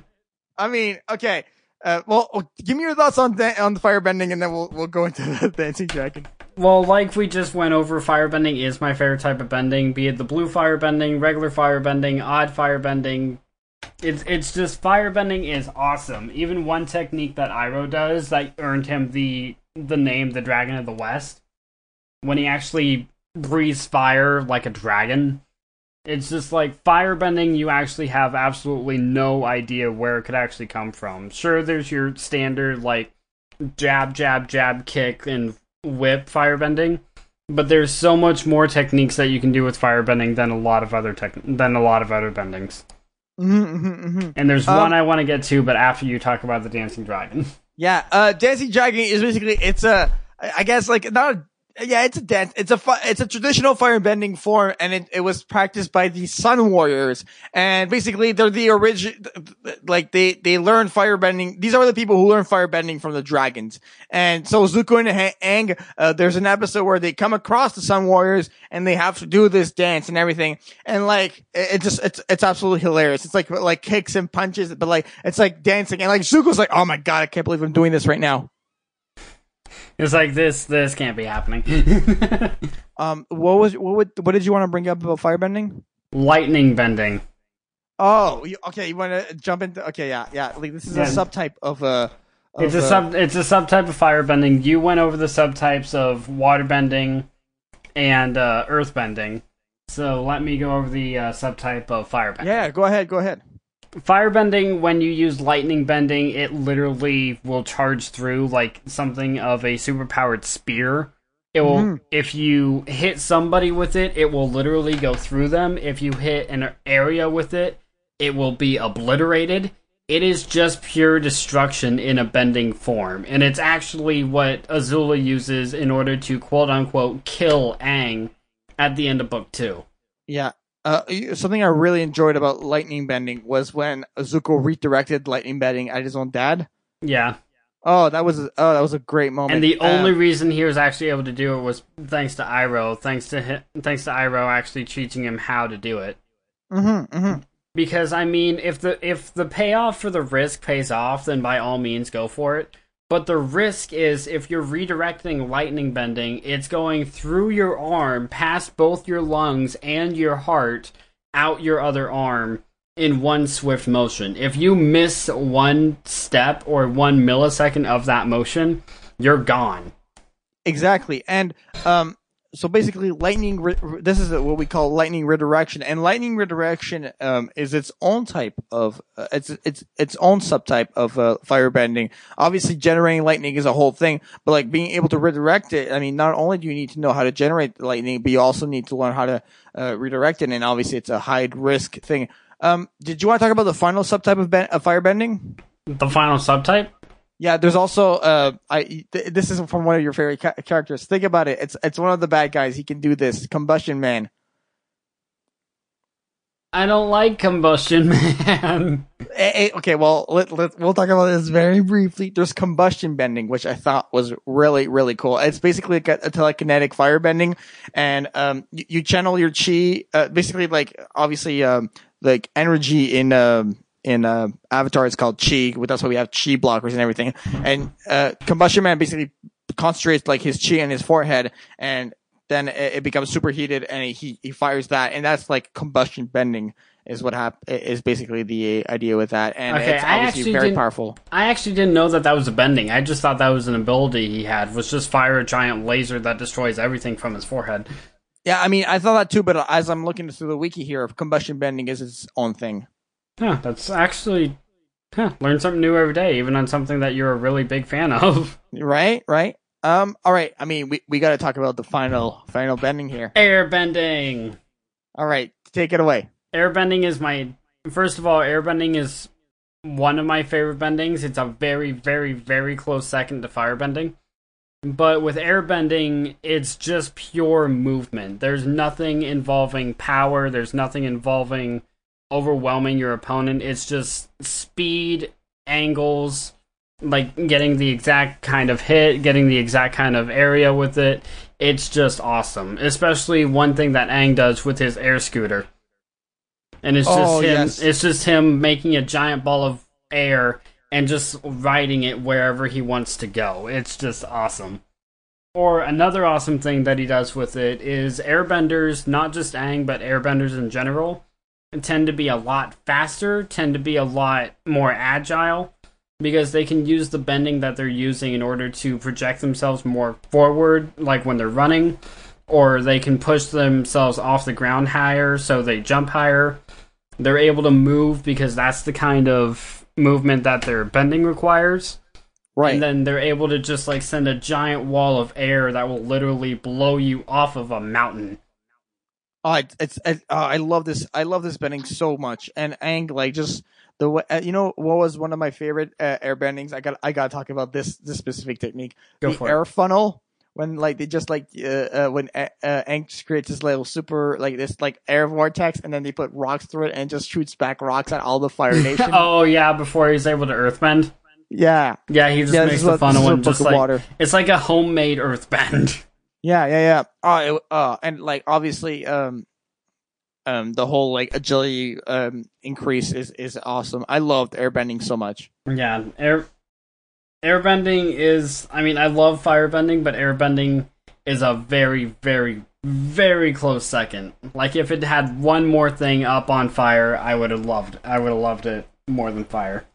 I mean, okay. Uh, well, give me your thoughts on da- on the firebending, and then we'll we'll go into the dancing dragon.
Well, like we just went over, firebending is my favorite type of bending, be it the blue firebending, regular firebending, odd firebending. It's it's just firebending is awesome. Even one technique that Iroh does that earned him the the name the Dragon of the West. When he actually breathes fire like a dragon. It's just like firebending you actually have absolutely no idea where it could actually come from. Sure there's your standard like jab jab jab kick and whip firebending, but there's so much more techniques that you can do with firebending than a lot of other tech than a lot of other bendings.
Mm-hmm, mm-hmm, mm-hmm.
And there's
Um,
one I want to get to, but after you talk about the dancing dragon.
Yeah, uh, dancing dragon is basically it's a, I guess like not a, yeah, it's a dance. It's a it's a traditional firebending form, and it, it was practiced by the Sun Warriors. And basically, they're the origin, like they they learn firebending. These are the people who learn firebending from the dragons. And so Zuko and Aang, uh, there's an episode where they come across the Sun Warriors and they have to do this dance and everything. And like it, it just it's it's absolutely hilarious. It's like like kicks and punches, but like it's like dancing. And like Zuko's like, oh my god, I can't believe I'm doing this right now.
It's like this this can't be happening.
Um, what was what would what did you want to bring up about firebending?
Lightning bending.
Oh, you, okay. You want to jump into? Okay, yeah, yeah. Like this is
Yeah.
a subtype of uh. Of,
It's a
uh,
sub it's a subtype of firebending. You went over the subtypes of waterbending and uh, earthbending. So let me go over the uh, subtype of firebending.
Yeah, go ahead. Go ahead.
Firebending, when you use lightning bending, it literally will charge through like something of a superpowered spear. It will,
Mhm.
if you hit somebody with it, it will literally go through them. If you hit an area with it, it will be obliterated. It is just pure destruction in a bending form, and it's actually what Azula uses in order to quote unquote kill Aang at the end of book two.
Yeah. Uh, something I really enjoyed about lightning bending was when Zuko redirected lightning bending at his own dad.
Yeah.
Oh, that was oh, that was a great moment.
And the
Uh,
only reason he was actually able to do it was thanks to Iroh, thanks to hi thanks to Iroh actually teaching him how to do it.
mhm, mhm.
Because I mean, if the if the payoff for the risk pays off, then by all means go for it. But the risk is if you're redirecting lightning bending, it's going through your arm, past both your lungs and your heart, out your other arm in one swift motion. If you miss one step or one millisecond of that motion, you're gone.
Exactly. And um so basically lightning re- this is what we call lightning redirection and lightning redirection um is its own type of uh, it's it's its own subtype of uh, firebending. Obviously generating lightning is a whole thing, but like being able to redirect it, I mean not only do you need to know how to generate lightning, but you also need to learn how to uh, redirect it and obviously it's a high risk thing. Um did you want to talk about the final subtype of, ben- of firebending?
The final subtype?
Yeah, there's also uh, I th- this is from one of your favorite ca- characters. Think about it. It's it's one of the bad guys. He can do this. Combustion Man.
I don't like Combustion Man.
Eh, okay, well let, let we'll talk about this very briefly. There's combustion bending, which I thought was really really cool. It's basically like a, a telekinetic fire bending, and um you, you channel your chi. Uh, basically, like obviously um like energy in um in uh, Avatar is called chi. That's why we have chi blockers and everything. And uh, Combustion Man basically concentrates like his chi in his forehead, and then it, it becomes superheated, and he he fires that, and that's like combustion bending. is what hap- is basically the idea with that, and
Okay,
it's obviously
actually
very powerful.
I actually didn't know that that was a bending. I just thought that was an ability he had, was just fire a giant laser that destroys everything from his forehead.
Yeah, I mean, I thought that too, but as I'm looking through the wiki here, combustion bending is its own thing.
Huh, that's actually huh, learn something new every day, even on something that you're a really big fan of.
Right, right. Um, all right. I mean, we, we got to talk about the final final bending here.
Airbending.
All right, take it away.
Airbending is my first of all, airbending is one of my favorite bendings. It's a very, very, very close second to firebending. But with airbending, it's just pure movement. There's nothing involving power, there's nothing involving overwhelming your opponent. It's just speed, angles, like getting the exact kind of hit, getting the exact kind of area with it. It's just awesome. Especially one thing that Aang does with his air scooter. And it's just
Oh,
him
yes.
it's just him making a giant ball of air and just riding it wherever he wants to go. It's just awesome. Or another awesome thing that he does with it is airbenders, not just Aang, but airbenders in general, tend to be a lot faster, tend to be a lot more agile, because they can use the bending that they're using in order to project themselves more forward, like when they're running, or they can push themselves off the ground higher so they jump higher. They're able to move because that's the kind of movement that their bending requires.
Right.
And then they're able to just like send a giant wall of air that will literally blow you off of a mountain.
Oh, it's, it's it, uh, I love this. I love this bending so much, and Aang like just the way uh, you know what was one of my favorite uh, air bendings. I got I got to talk about this this specific technique.
Go
the
for it.
air funnel when like they just like uh, uh when uh, uh, Aang just creates this little super like this like air vortex, and then they put rocks through it and just shoots back rocks at all the Fire Nation.
oh yeah, before he's able to earthbend.
Yeah,
Yeah, he just
yeah.
makes the
what,
funnel
this
and
what
just like
water.
it's like a homemade earthbend.
Yeah, yeah, yeah. Oh, it, uh, and like obviously, um, um, the whole like agility um increase is is awesome. I loved airbending so much.
yeah, air airbending is. I mean, I love firebending, but airbending is a very, very, very close second. Like if it had one more thing up on fire, I would have loved. I would have loved it more than fire.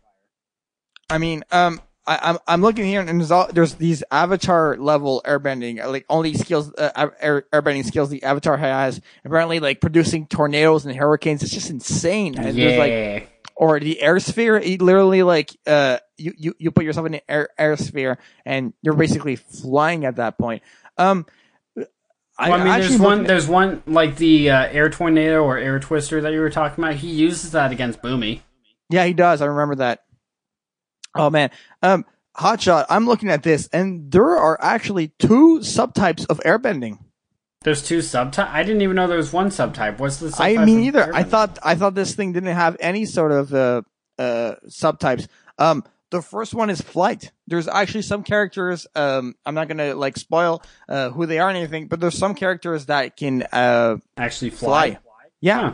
I mean, um, I, I'm I'm looking here, and there's all there's these avatar level airbending, uh, like only skills, uh, air, airbending skills the avatar has. Apparently, like producing tornadoes and hurricanes. It's just insane. And there's like
yeah.
or the air sphere. You literally like uh you, you you put yourself in an air air sphere and you're basically flying at that point. Um, I,
Well, I mean,
actually
there's one. There's one like the uh, air tornado or air twister that you were talking about. He uses that against Bumi.
Yeah, he does. I remember that. Oh man. Um, Hotshot. I'm looking at this, and there are actually two subtypes of airbending.
There's two subtypes. I didn't even know there was one subtype. What's the?
I mean, either. I thought I thought this thing didn't have any sort of uh, uh, subtypes. Um, the first one is flight. There's actually some characters. Um, I'm not gonna like spoil uh, who they are or anything, but there's some characters that can. Uh,
actually fly.
fly. yeah,
Huh.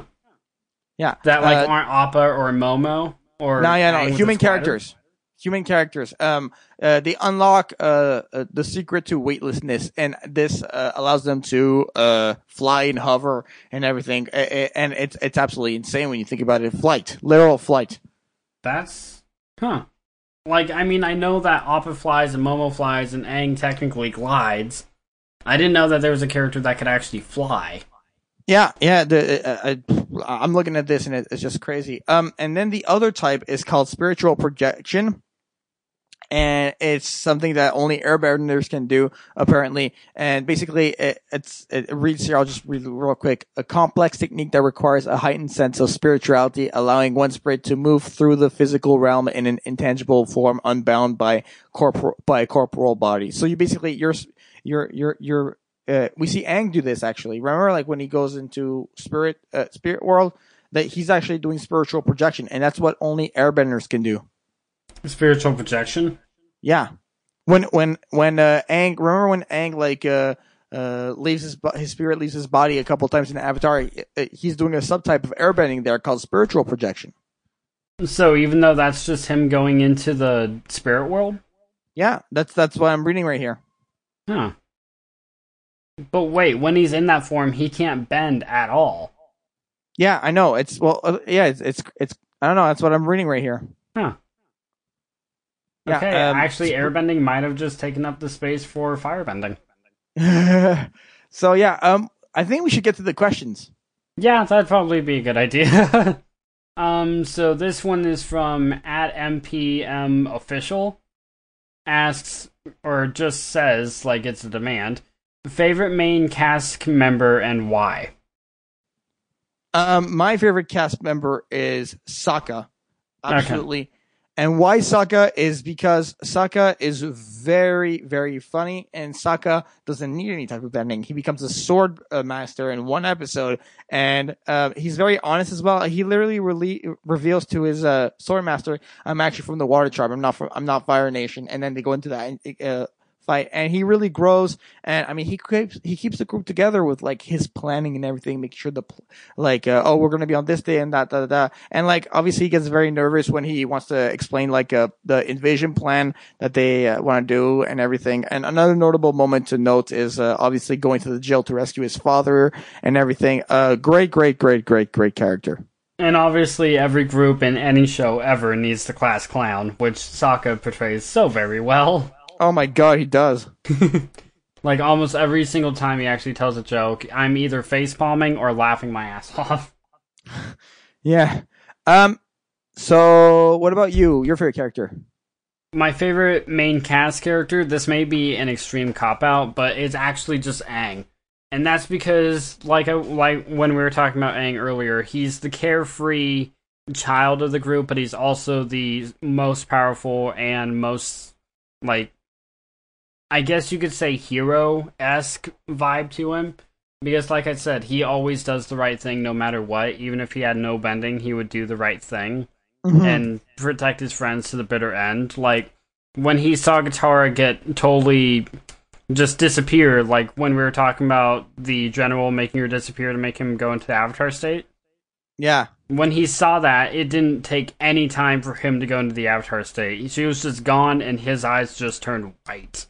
yeah.
That like
Uh,
aren't Appa or Momo or
no, yeah, no. Human
characters. spider?
Human characters. Um, uh, they unlock uh, uh the secret to weightlessness, and this uh, allows them to uh fly and hover and everything. And it's it's absolutely insane when you think about it. Flight, literal flight.
That's huh. Like I mean, I know that Appa flies and Momo flies and Aang technically glides. I didn't know that there was a character that could actually fly.
Yeah, yeah. The uh, I, I'm looking at this and it, it's just crazy. Um, and then the other type is called spiritual projection, and it's something that only airbenders can do apparently. And basically, it, it's it reads here. I'll just read it real quick. A complex technique that requires a heightened sense of spirituality, allowing one spirit to move through the physical realm in an intangible form, unbound by corporal by corporal body. So you basically you're you're you're you're uh, we see Aang do this actually. Remember, like when he goes into spirit uh, spirit world, that he's actually doing spiritual projection, and that's what only airbenders can do.
Spiritual projection.
Yeah, when when when uh, Aang, remember when Aang like uh uh leaves his his spirit leaves his body a couple times in Avatar, uh, he's doing a subtype of airbending there called spiritual projection.
So even though that's just him going into the spirit world,
Yeah, that's that's what I'm reading right here.
huh? But wait, when he's in that form, he can't bend at all.
Yeah, I know. It's well, uh, yeah, it's it's it's. I don't know. That's what I'm reading right here.
Huh.
Yeah,
okay,
um,
actually, airbending might have just taken up the space for firebending.
so yeah, um, I think we should get to the questions.
Yeah, that'd probably be a good idea. um, so this one is from at MPM official. Asks or just says like it's a demand. Favorite main cast member and why?
Um, my favorite cast member is Sokka. Absolutely. And why Sokka is because Sokka is very, very funny, and Sokka doesn't need any type of bending. He becomes a sword uh, master in one episode, and uh, he's very honest as well. He literally rele- reveals to his uh, sword master, "I'm actually from the Water Tribe. I'm not from. I'm not Fire Nation." And then they go into that uh, fight, and he really grows. And I mean, he keeps he keeps the group together with like his planning and everything, make sure the like uh, oh we're gonna be on this day and that da, da, da. and like obviously he gets very nervous when he wants to explain like uh, the invasion plan that they uh, want to do and everything. And another notable moment to note is uh, obviously going to the jail to rescue his father and everything. Uh, great, great, great, great, great character.
And obviously, every group in any show ever needs the class clown, which Sokka portrays so very well.
Oh my god, he does.
Like almost every single time he actually tells a joke, I'm either face palming or laughing my ass off.
Yeah. Um. So, what about you? Your favorite character?
My favorite main cast character, this may be an extreme cop out, but it's actually just Aang. And that's because like I, like when we were talking about Aang earlier, he's the carefree child of the group, but he's also the most powerful and most like I guess you could say hero esque vibe to him. Because, like I said, he always does the right thing no matter what. Even if he had no bending, he would do the right thing
Mhm.
and protect his friends to the bitter end. Like, when he saw Katara get totally just disappear, like when we were talking about the general making her disappear to make him go into the Avatar state.
yeah.
When he saw that, it didn't take any time for him to go into the Avatar state. She was just gone, and his eyes just turned white.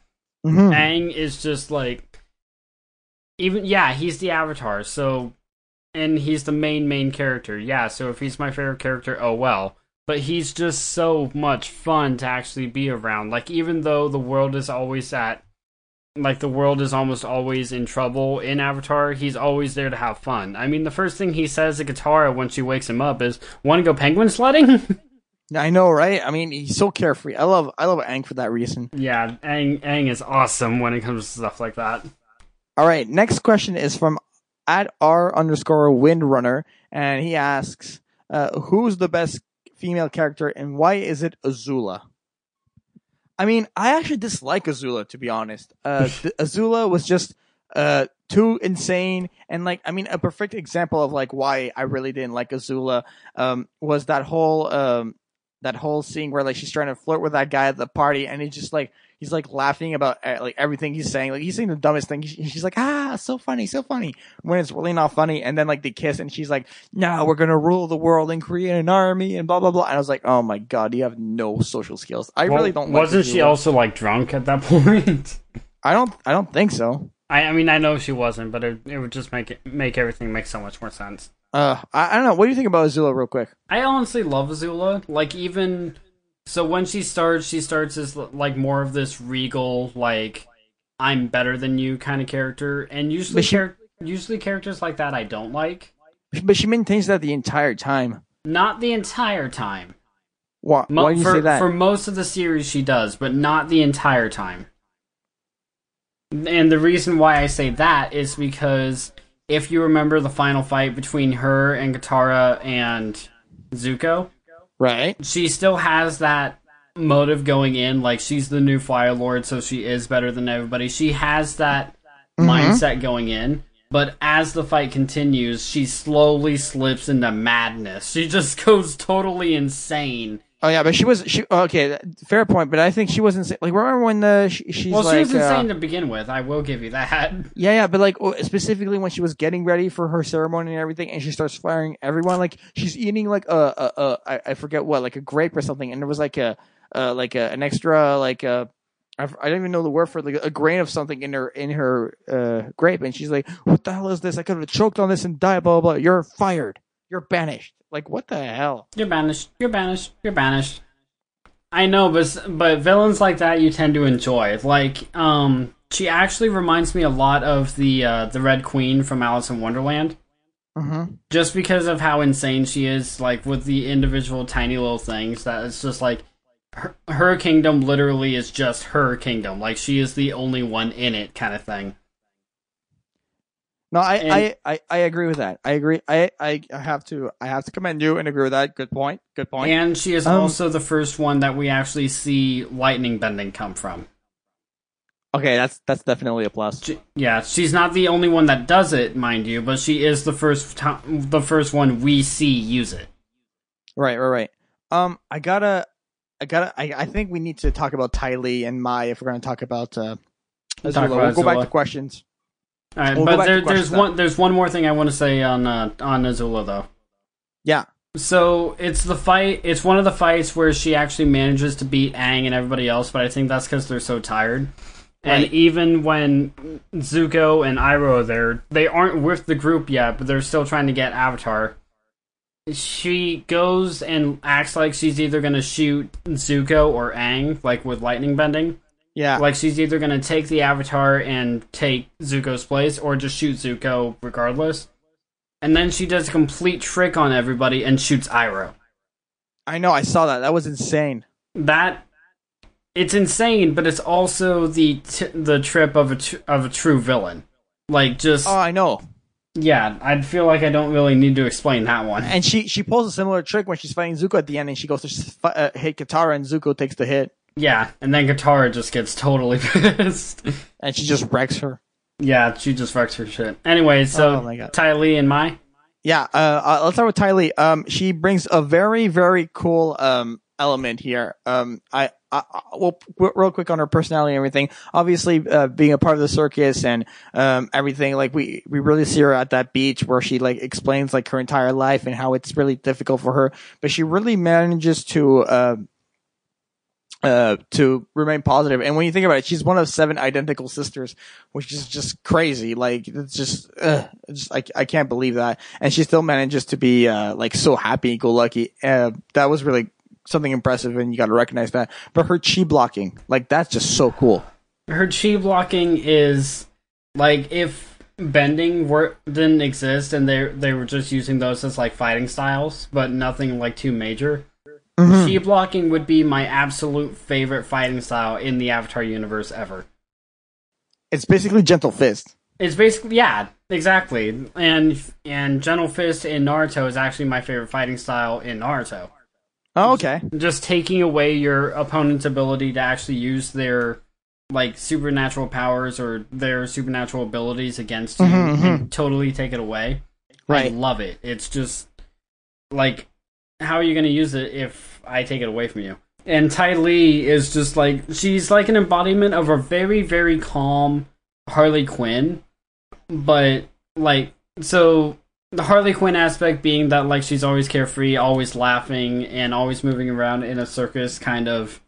Mhm.
Aang is just like even yeah, he's the avatar, so and he's the main main character. Yeah, so if he's my favorite character, oh well. But he's just so much fun to actually be around. Like even though the world is always at like the world is almost always in trouble in Avatar, he's always there to have fun. I mean, the first thing he says to Katara when she wakes him up is, "Want to go penguin sledding?"
I know, right? I mean, he's so carefree. I love, I love Aang for that reason.
yeah, Ang, Aang is awesome when it comes to stuff like that.
All right, next question is from at r underscore windrunner, and he asks, uh, "Who's the best female character, and why is it Azula?" I mean, I actually dislike Azula to be honest. Uh, Azula was just uh too insane, and like, I mean, a perfect example of like why I really didn't like Azula um was that whole um that whole scene where like she's trying to flirt with that guy at the party, and he's just like he's like laughing about uh, like everything he's saying. Like he's saying the dumbest thing. She's like, ah, so funny, so funny. When it's really not funny. And then like they kiss and she's like, no, we're going to rule the world and create an army and blah, blah, blah. And I was like, oh my God, you have no social skills. I really don't like
Wasn't she also like drunk at that point?
I don't, I don't think so.
I, I mean, I know she wasn't, but it, it would just make it make everything make so much more sense.
Uh, I, I don't know. What do you think about Azula real quick?
I honestly love Azula. Like even so, when she starts, she starts as like more of this regal, like I'm better than you kind of character, and usually
she-
char- usually characters like that I don't like.
But she maintains that the entire time.
Not the entire time.
Why,
Mo-
why do you
for,
say that?
For most of the series, she does, but not the entire time. And the reason why I say that is because if you remember the final fight between her and Katara and Zuko,
right?
she still has that motive going in. Like she's the new Fire Lord, so she is better than everybody. She has that
Mhm.
mindset going in. But as the fight continues, she slowly slips into madness. She just goes totally insane.
Oh yeah, but she was she okay. Fair point, but I think she wasn't like remember when the she, she's
well,
like
she was
uh,
insane to begin with. I will give you that.
Yeah, yeah, but like specifically when she was getting ready for her ceremony and everything, and she starts firing everyone. Like she's eating like a, a, a I, I forget what, like a grape or something, and there was like a, uh, like a, an extra like a. I don't even know the word for it, like a grain of something in her in her uh, grape, and she's like, "What the hell is this? I could have choked on this and died." Blah blah. blah. You're fired. You're banished. Like what the hell?
You're banished. You're banished. You're banished. I know, but but villains like that you tend to enjoy. Like, um, she actually reminds me a lot of the uh, the Red Queen from Alice in Wonderland.
Mm-hmm.
Just because of how insane she is, like with the individual tiny little things, that it's just like her, her kingdom literally is just her kingdom. Like she is the only one in it, kind of thing.
No, I,
And-
I, I, I agree with that. I agree. I, I have to I have to commend you and agree with that. Good point. Good point.
And she is
Um,
also the first one that we actually see lightning bending come from.
okay, that's that's definitely a plus.
She, yeah, she's not the only one that does it, mind you, but she is the first to- the first one we see use it.
Right, right, right. Um, I gotta, I gotta, I, I think we need to talk about Ty Lee and Mai if we're gonna talk about uh,
Talk
Azula.
about
We'll go back to questions.
All right,
We'll
but there, there's one there's one more thing I want to say on uh, on Azula though.
Yeah.
So it's the fight. It's one of the fights where she actually manages to beat Aang and everybody else, but I think that's because they're so tired. And even when Zuko and Iroh are there, they aren't with the group yet, but they're still trying to get Avatar. She goes and acts like she's either going to shoot Zuko or Aang, like with lightning bending.
Yeah,
Like she's either going to take the Avatar and take Zuko's place, or just shoot Zuko regardless. And then she does a complete trick on everybody and shoots Iroh.
I know. I saw that. That was insane.
that it's insane, but it's also the t- the trip of a tr- of a true villain. Like just
Oh, I know.
yeah, I feel like I don't really need to explain that one.
And she she pulls a similar trick when she's fighting Zuko at the end, and she goes to uh, hit Katara, and Zuko takes the hit,
Yeah, and then Katara just gets totally pissed.
and she just wrecks her.
yeah, she just wrecks her shit. Anyway, so
Oh my God.
Ty Lee and Mai.
Yeah, uh, uh, let's start with Ty Lee. Um, she brings a very, very cool um element here. Um, I, I, I well, qu- real quick on her personality and everything. Obviously, uh, being a part of the circus and um everything, like we we really see her at that beach where she like explains like her entire life and how it's really difficult for her, but she really manages to uh uh, to remain positive. And when you think about it, she's one of seven identical sisters, which is just crazy. Like, it's just, uh, just I, I can't believe that. And she still manages to be, uh, like so happy, go lucky. Uh, that was really something impressive and you got to recognize that. But her chi blocking, like, that's just so cool.
Her chi blocking is like if bending were didn't exist and they they were just using those as like fighting styles, but nothing like too major.
Mhm.
Chi blocking would be my absolute favorite fighting style in the Avatar universe ever.
It's basically gentle fist.
It's basically yeah, exactly. And and Gentle Fist in Naruto is actually my favorite fighting style in Naruto.
Oh, okay.
Just taking away your opponent's ability to actually use their like supernatural powers or their supernatural abilities against you
Mhm,
and totally take it away. I
Right.
love it. It's just like how are you going to use it if I take it away from you? And Ty Lee is just like she's like an embodiment of a very very calm Harley Quinn, but like so the Harley Quinn aspect being that like she's always carefree, always laughing, and always moving around in a circus kind of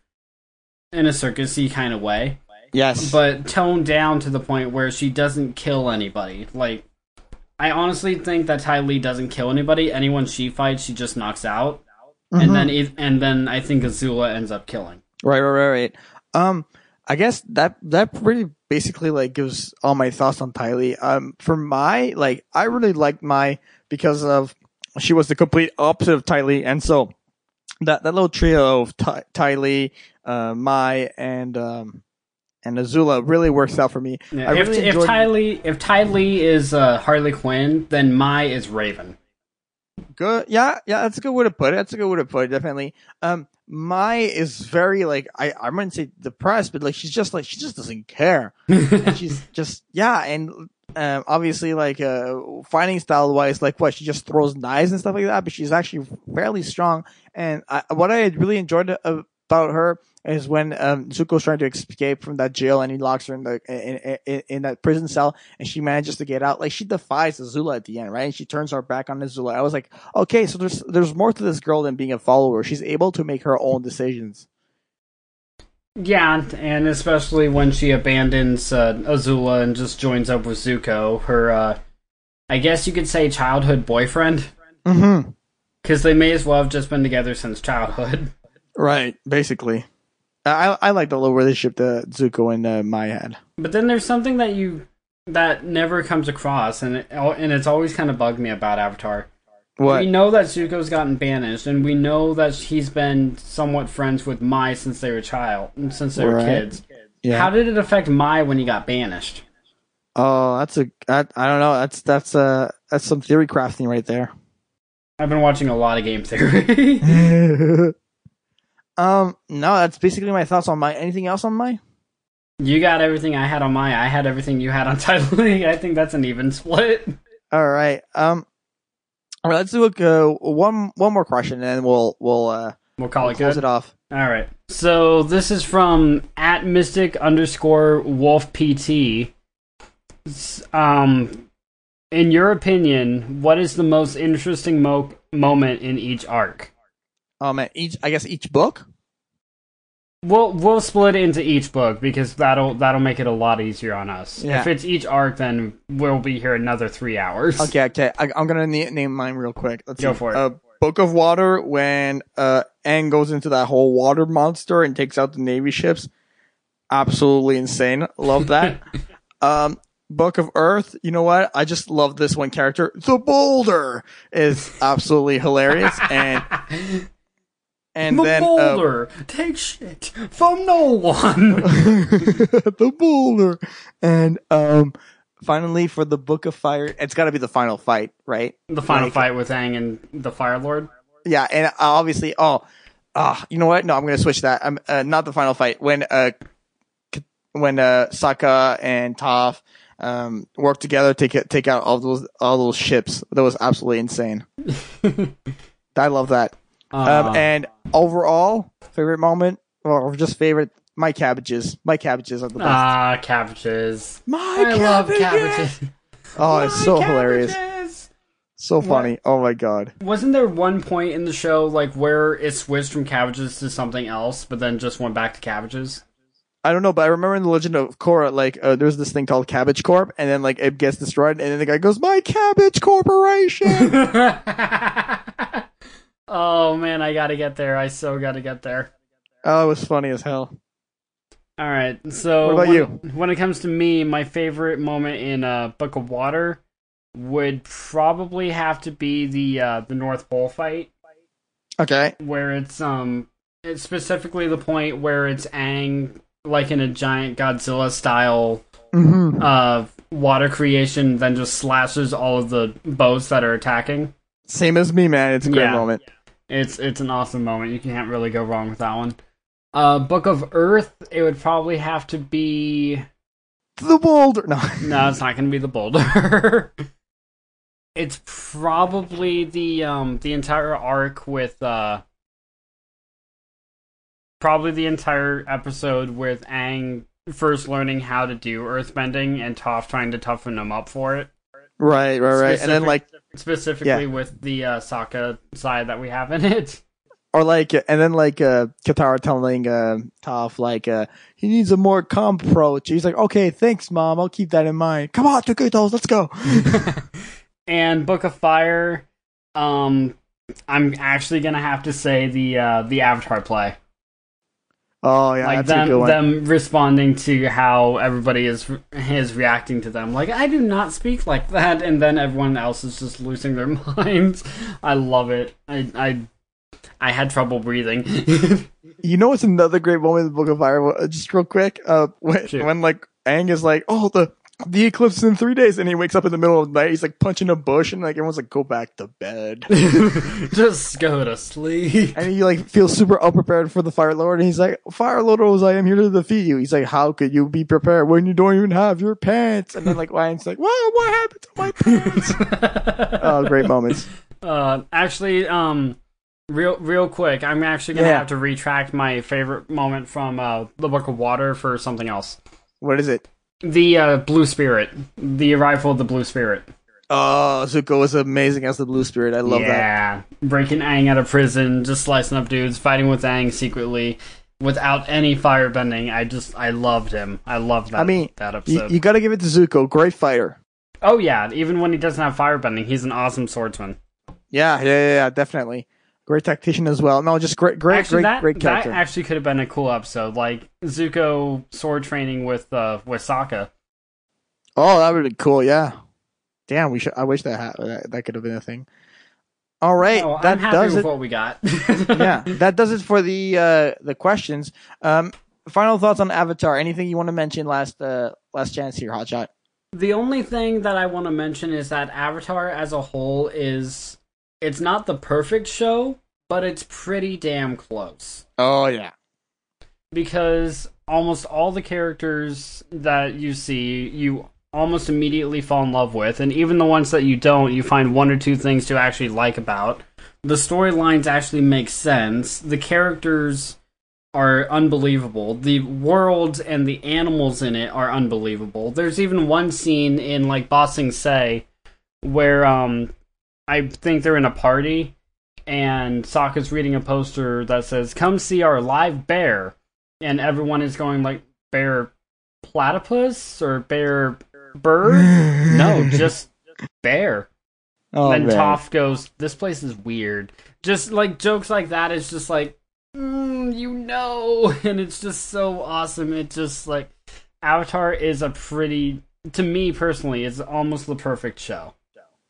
in a circusy kind of way
Yes.
but toned down to the point where she doesn't kill anybody. Like, I honestly think that Ty Lee doesn't kill anybody. Anyone she fights, she just knocks out,
Mhm.
and then it, and then I think Azula ends up killing.
Right, right, right, right. Um, I guess that that pretty basically like gives all my thoughts on Ty Lee. Um, for Mai like, I really liked Mai because of she was the complete opposite of Ty Lee, and so that that little trio of Ty, Ty Lee, uh, Mai, and um, and Azula really works out for me.
Yeah,
I
if
really
if
enjoyed-
Ty Lee if Ty Lee is uh, Harley Quinn, then Mai is Raven.
Good, yeah, yeah. That's a good way to put it. That's a good way to put it. Definitely. Um, Mai is very like I I wouldn't say depressed, but like she's just like she just doesn't care. she's just yeah and um, obviously like uh fighting style wise like what she just throws knives and stuff like that but she's actually fairly strong and I, what i really enjoyed about her is when um zuko's trying to escape from that jail and he locks her in the in, in, in that prison cell and she manages to get out like she defies azula at the end right and she turns her back on azula i was like okay so there's there's more to this girl than being a follower she's able to make her own decisions
Yeah, and especially when she abandons uh, Azula and just joins up with Zuko, her, uh, I guess you could say, childhood boyfriend.
Mm-hmm.
Because they may as well have just been together since childhood.
Right, basically. I I like the little relationship that Zuko and uh, Mai had.
But then there's something that you that never comes across, and it, and it's always kind of bugged me about Avatar.
What?
We know that Zuko's gotten banished, and we know that he's been somewhat friends with Mai since they were child, since they were
Right.
kids.
yeah.
How did it affect Mai when he got banished?
oh, that's a. I, I don't know. That's that's uh that's some theory crafting right there.
I've been watching a lot of game theory.
um. No, that's basically my thoughts on Mai. Anything else on Mai?
you got everything I had on Mai. I had everything you had on Ty Lee. I think that's an even split.
All right. Um. All right. Let's do a uh, one one more question, and then we'll we'll uh
We'll call
we'll
it
close
good.
it off.
All right. So this is from at mystic underscore wolf pt. Um, in your opinion, what is the most interesting mo- moment in each arc?
Um. Each. I guess each book.
We'll we'll split it into each book because that'll that'll make it a lot easier on us.
Yeah.
If it's each arc, then we'll be here another three hours.
Okay. Okay. I, I'm gonna na- name mine real quick. Let's
Go
see.
for it.
Uh, Book of Water when uh Aang goes into that whole water monster and takes out the navy ships. Absolutely insane. Love that. um Book of Earth, you know what? I just love this one character. The Boulder is absolutely hilarious and and
the
then uh,
boulder take shit from no one.
the boulder. And um finally for the Book of Fire, it's got to be the final fight, right?
the final
Like-
fight with Aang and the Fire Lord.
Yeah, and uh, obviously, oh, ah, you know what? No, I'm gonna switch that. I'm uh, not the final fight when uh when uh Sokka and Toph um work together to take take out all those all those ships. That was absolutely insane. I love that. Um,
Uh,
and overall, favorite moment or just favorite, my cabbages. My cabbages are the best.
Ah, cabbages.
my
I love cabbages.
Oh, it's so
My
hilarious. So funny. Oh my god.
Wasn't there one point in the show like where it switched from cabbages to something else, but then just went back to cabbages?
I don't know, but I remember in the Legend of Korra, like uh, there's this thing called Cabbage Corp, and then like it gets destroyed, and then the guy goes, "My Cabbage Corporation."
oh man, I gotta get there. I so gotta get there.
oh, it was funny as hell.
All right. So
What about
when,
you?
When it comes to me, my favorite moment in uh, Book of Water would probably have to be the uh, the North Pole fight,
Okay.
where it's um it's specifically the point where it's Aang like in a giant Godzilla style
hmm
uh water creation, then just slashes all of the boats that are attacking.
Same as me, man. It's a great
Yeah.
moment.
It's it's an awesome moment. You can't really go wrong with that one. Uh, Book of Earth, it would probably have to be
The boulder. No.
No, it's not going to be the boulder. it's probably the um the entire arc with uh probably the entire episode with Aang first learning how to do earthbending and Toph trying to toughen him up for it.
right, right, right. And then like,
specifically with the uh, Sokka side that we have in it.
or like, and then like, uh, Katara telling uh, Toph like, uh, he needs a more calm approach. He's like, okay, thanks, mom. I'll keep that in mind. Come on, Twinkle Toes, let's go.
and Book of Fire, um, I'm actually gonna have to say the uh, the Avatar play.
Oh yeah,
like
that's a good
them
one.
them responding to how everybody is is reacting to them like i do not speak like that and then everyone else is just losing their minds i love it i i i had trouble breathing
You know what's another great moment in the Book of Fire? Just real quick, uh, when,
Shoot.
when like Aang is like, "Oh, the the eclipse in three days," and he wakes up in the middle of the night. He's like punching a bush, and like everyone's like, "Go back to bed."
just go to sleep
and he like feels super unprepared for the Fire Lord, and he's like, "Fire Lord was I am here to defeat you." He's like, "How could you be prepared when you don't even have your pants?" And then like Ryan's like, "Whoa, what happened to my pants?" oh, great moments.
uh actually um real real quick i'm actually gonna
Yeah.
have to retract my favorite moment from uh the book of water for something else
What is it?
The uh blue spirit the arrival of the blue spirit
Oh, Zuko was amazing as the Blue Spirit. I love that.
yeah. Breaking Aang out of prison, just slicing up dudes, fighting with Aang secretly, without any firebending. I just, I loved him. I loved that.
I mean,
that
You,
episode.
you got to give it to Zuko. Great fighter.
oh yeah, even when he doesn't have firebending, he's an awesome swordsman.
Yeah, yeah, yeah, yeah, definitely. Great tactician as well. No, just great, great,
actually,
great,
that,
great character.
That actually could have been a cool episode, like Zuko sword training with uh, with Sokka.
Oh, that would be cool. Yeah. Damn, we should. I wish that ha- that, that could have been a thing. All right,
Oh,
that
I'm happy
does
with
it.
what we got.
yeah, that does it for the uh, the questions. Um, final thoughts on Avatar? Anything you want to mention? Last uh, last chance here, Hotshot.
The only thing that I want to mention is that Avatar as a whole is it's not the perfect show, but it's pretty damn close.
Oh yeah,
Because almost all the characters that you see, you almost immediately fall in love with, and even the ones that you don't, you find one or two things to actually like about. The storylines actually make sense. The characters are unbelievable. The world and the animals in it are unbelievable. There's even one scene in like Ba Sing Se where um I think they're in a party and Sokka's reading a poster that says "Come see our live bear," and everyone is going like bear platypus or bear bird. no, just bear.
oh
then
man.
Toph goes, "This place is weird." Just like jokes like that is just like, mm, you know, and it's just so awesome. It just like Avatar is a pretty, to me personally, it's almost the perfect show.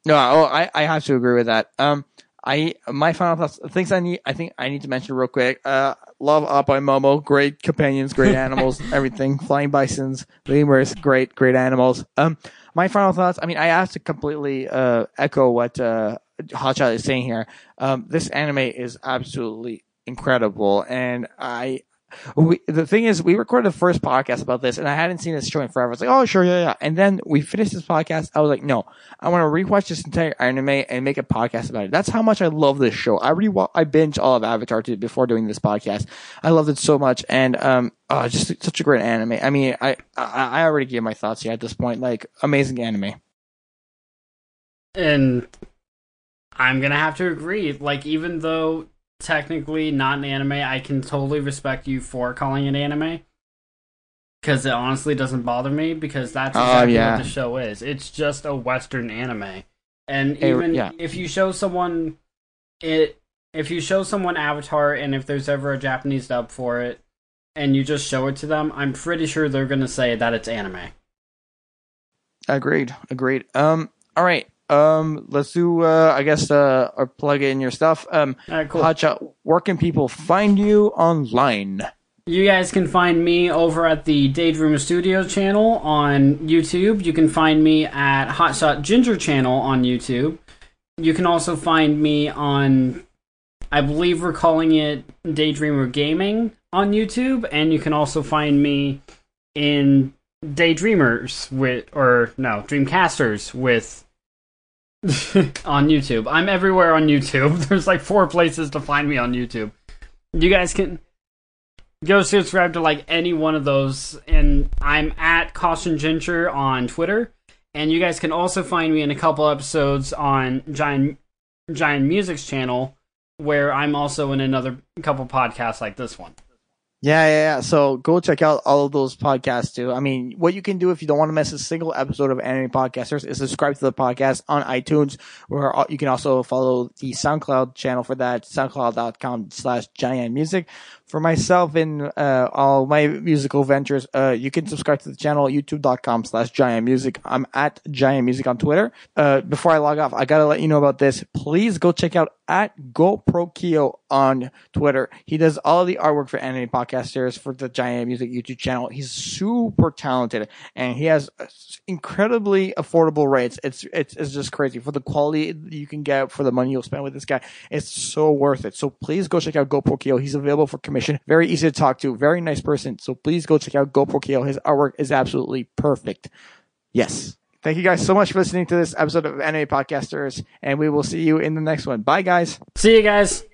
No, oh, I, I have to agree with that. Um, I my final thoughts, things I need, I think I need to mention real quick. Uh, love Appa Momo, great companions, great animals, everything. Flying bisons, lemurs, great, great animals. Um, my final thoughts. I mean, I have to completely uh echo what uh Hotshot is saying here. Um, this anime is absolutely incredible, and I. We, the thing is, we recorded the first podcast about this, and I hadn't seen this show in forever. I was like, "Oh, sure, yeah, yeah." And then we finished this podcast. I was like, "No, I want to rewatch this entire anime and make a podcast about it. That's how much I love this show. I re I binge all of Avatar too before doing this podcast. I loved it so much, and um, oh, just such a great anime. I mean, I I, I already gave my thoughts here at this point. Like, amazing anime.
And I'm gonna have to agree. Like, even though technically not an anime, I can totally respect you for calling it anime. Because it honestly doesn't bother me, because that's
Oh,
exactly
yeah.
what the show is. It's just a Western anime. And even
yeah.
if you show someone it, if you show someone Avatar, and if there's ever a Japanese dub for it, and you just show it to them, I'm pretty sure they're gonna say that it's anime.
Agreed. Agreed. Um. All right. Um. Let's do. Uh. I guess. Uh. Or plug in your stuff. Um.
Alright, cool.
Hotshot. Where can people find you online?
You guys can find me over at the Daydreamer Studios channel on YouTube. You can find me at Hotshot Ginger channel on YouTube. You can also find me on, I believe we're calling it Daydreamer Gaming on YouTube, and you can also find me in Daydreamers with, or no, Dreamcasters with. on YouTube. I'm everywhere on YouTube. There's like four places to find me on YouTube. You guys can go subscribe to like any one of those and i'm at caution ginger on twitter and you guys can also find me in a couple episodes on giant giant music's channel where i'm also in another couple podcasts like this one
Yeah, yeah, yeah. So go check out all of those podcasts too. I mean, what you can do if you don't want to miss a single episode of Anime Podcasters is subscribe to the podcast on iTunes, where you can also follow the SoundCloud channel for that, soundcloud.com slash giant music. For myself and uh, all my musical ventures, uh, you can subscribe to the channel youtube.com slash giant music. I'm at giant music on Twitter. Uh, before I log off, I gotta let you know about this. Please go check out at GoProKio on Twitter. He does all the artwork for anime podcasters for the Giant Music YouTube channel. He's super talented and he has uh, incredibly affordable rates. It's it's it's just crazy for the quality you can get for the money you'll spend with this guy. It's so worth it. So please go check out GoProKio. He's available for commission. Very easy to talk to. Very nice person. So please go check out GoPro Kale. His artwork is absolutely perfect. Yes. Thank you guys so much for listening to this episode of Anime Podcasters, and we will see you in the next one. Bye, guys.
see you guys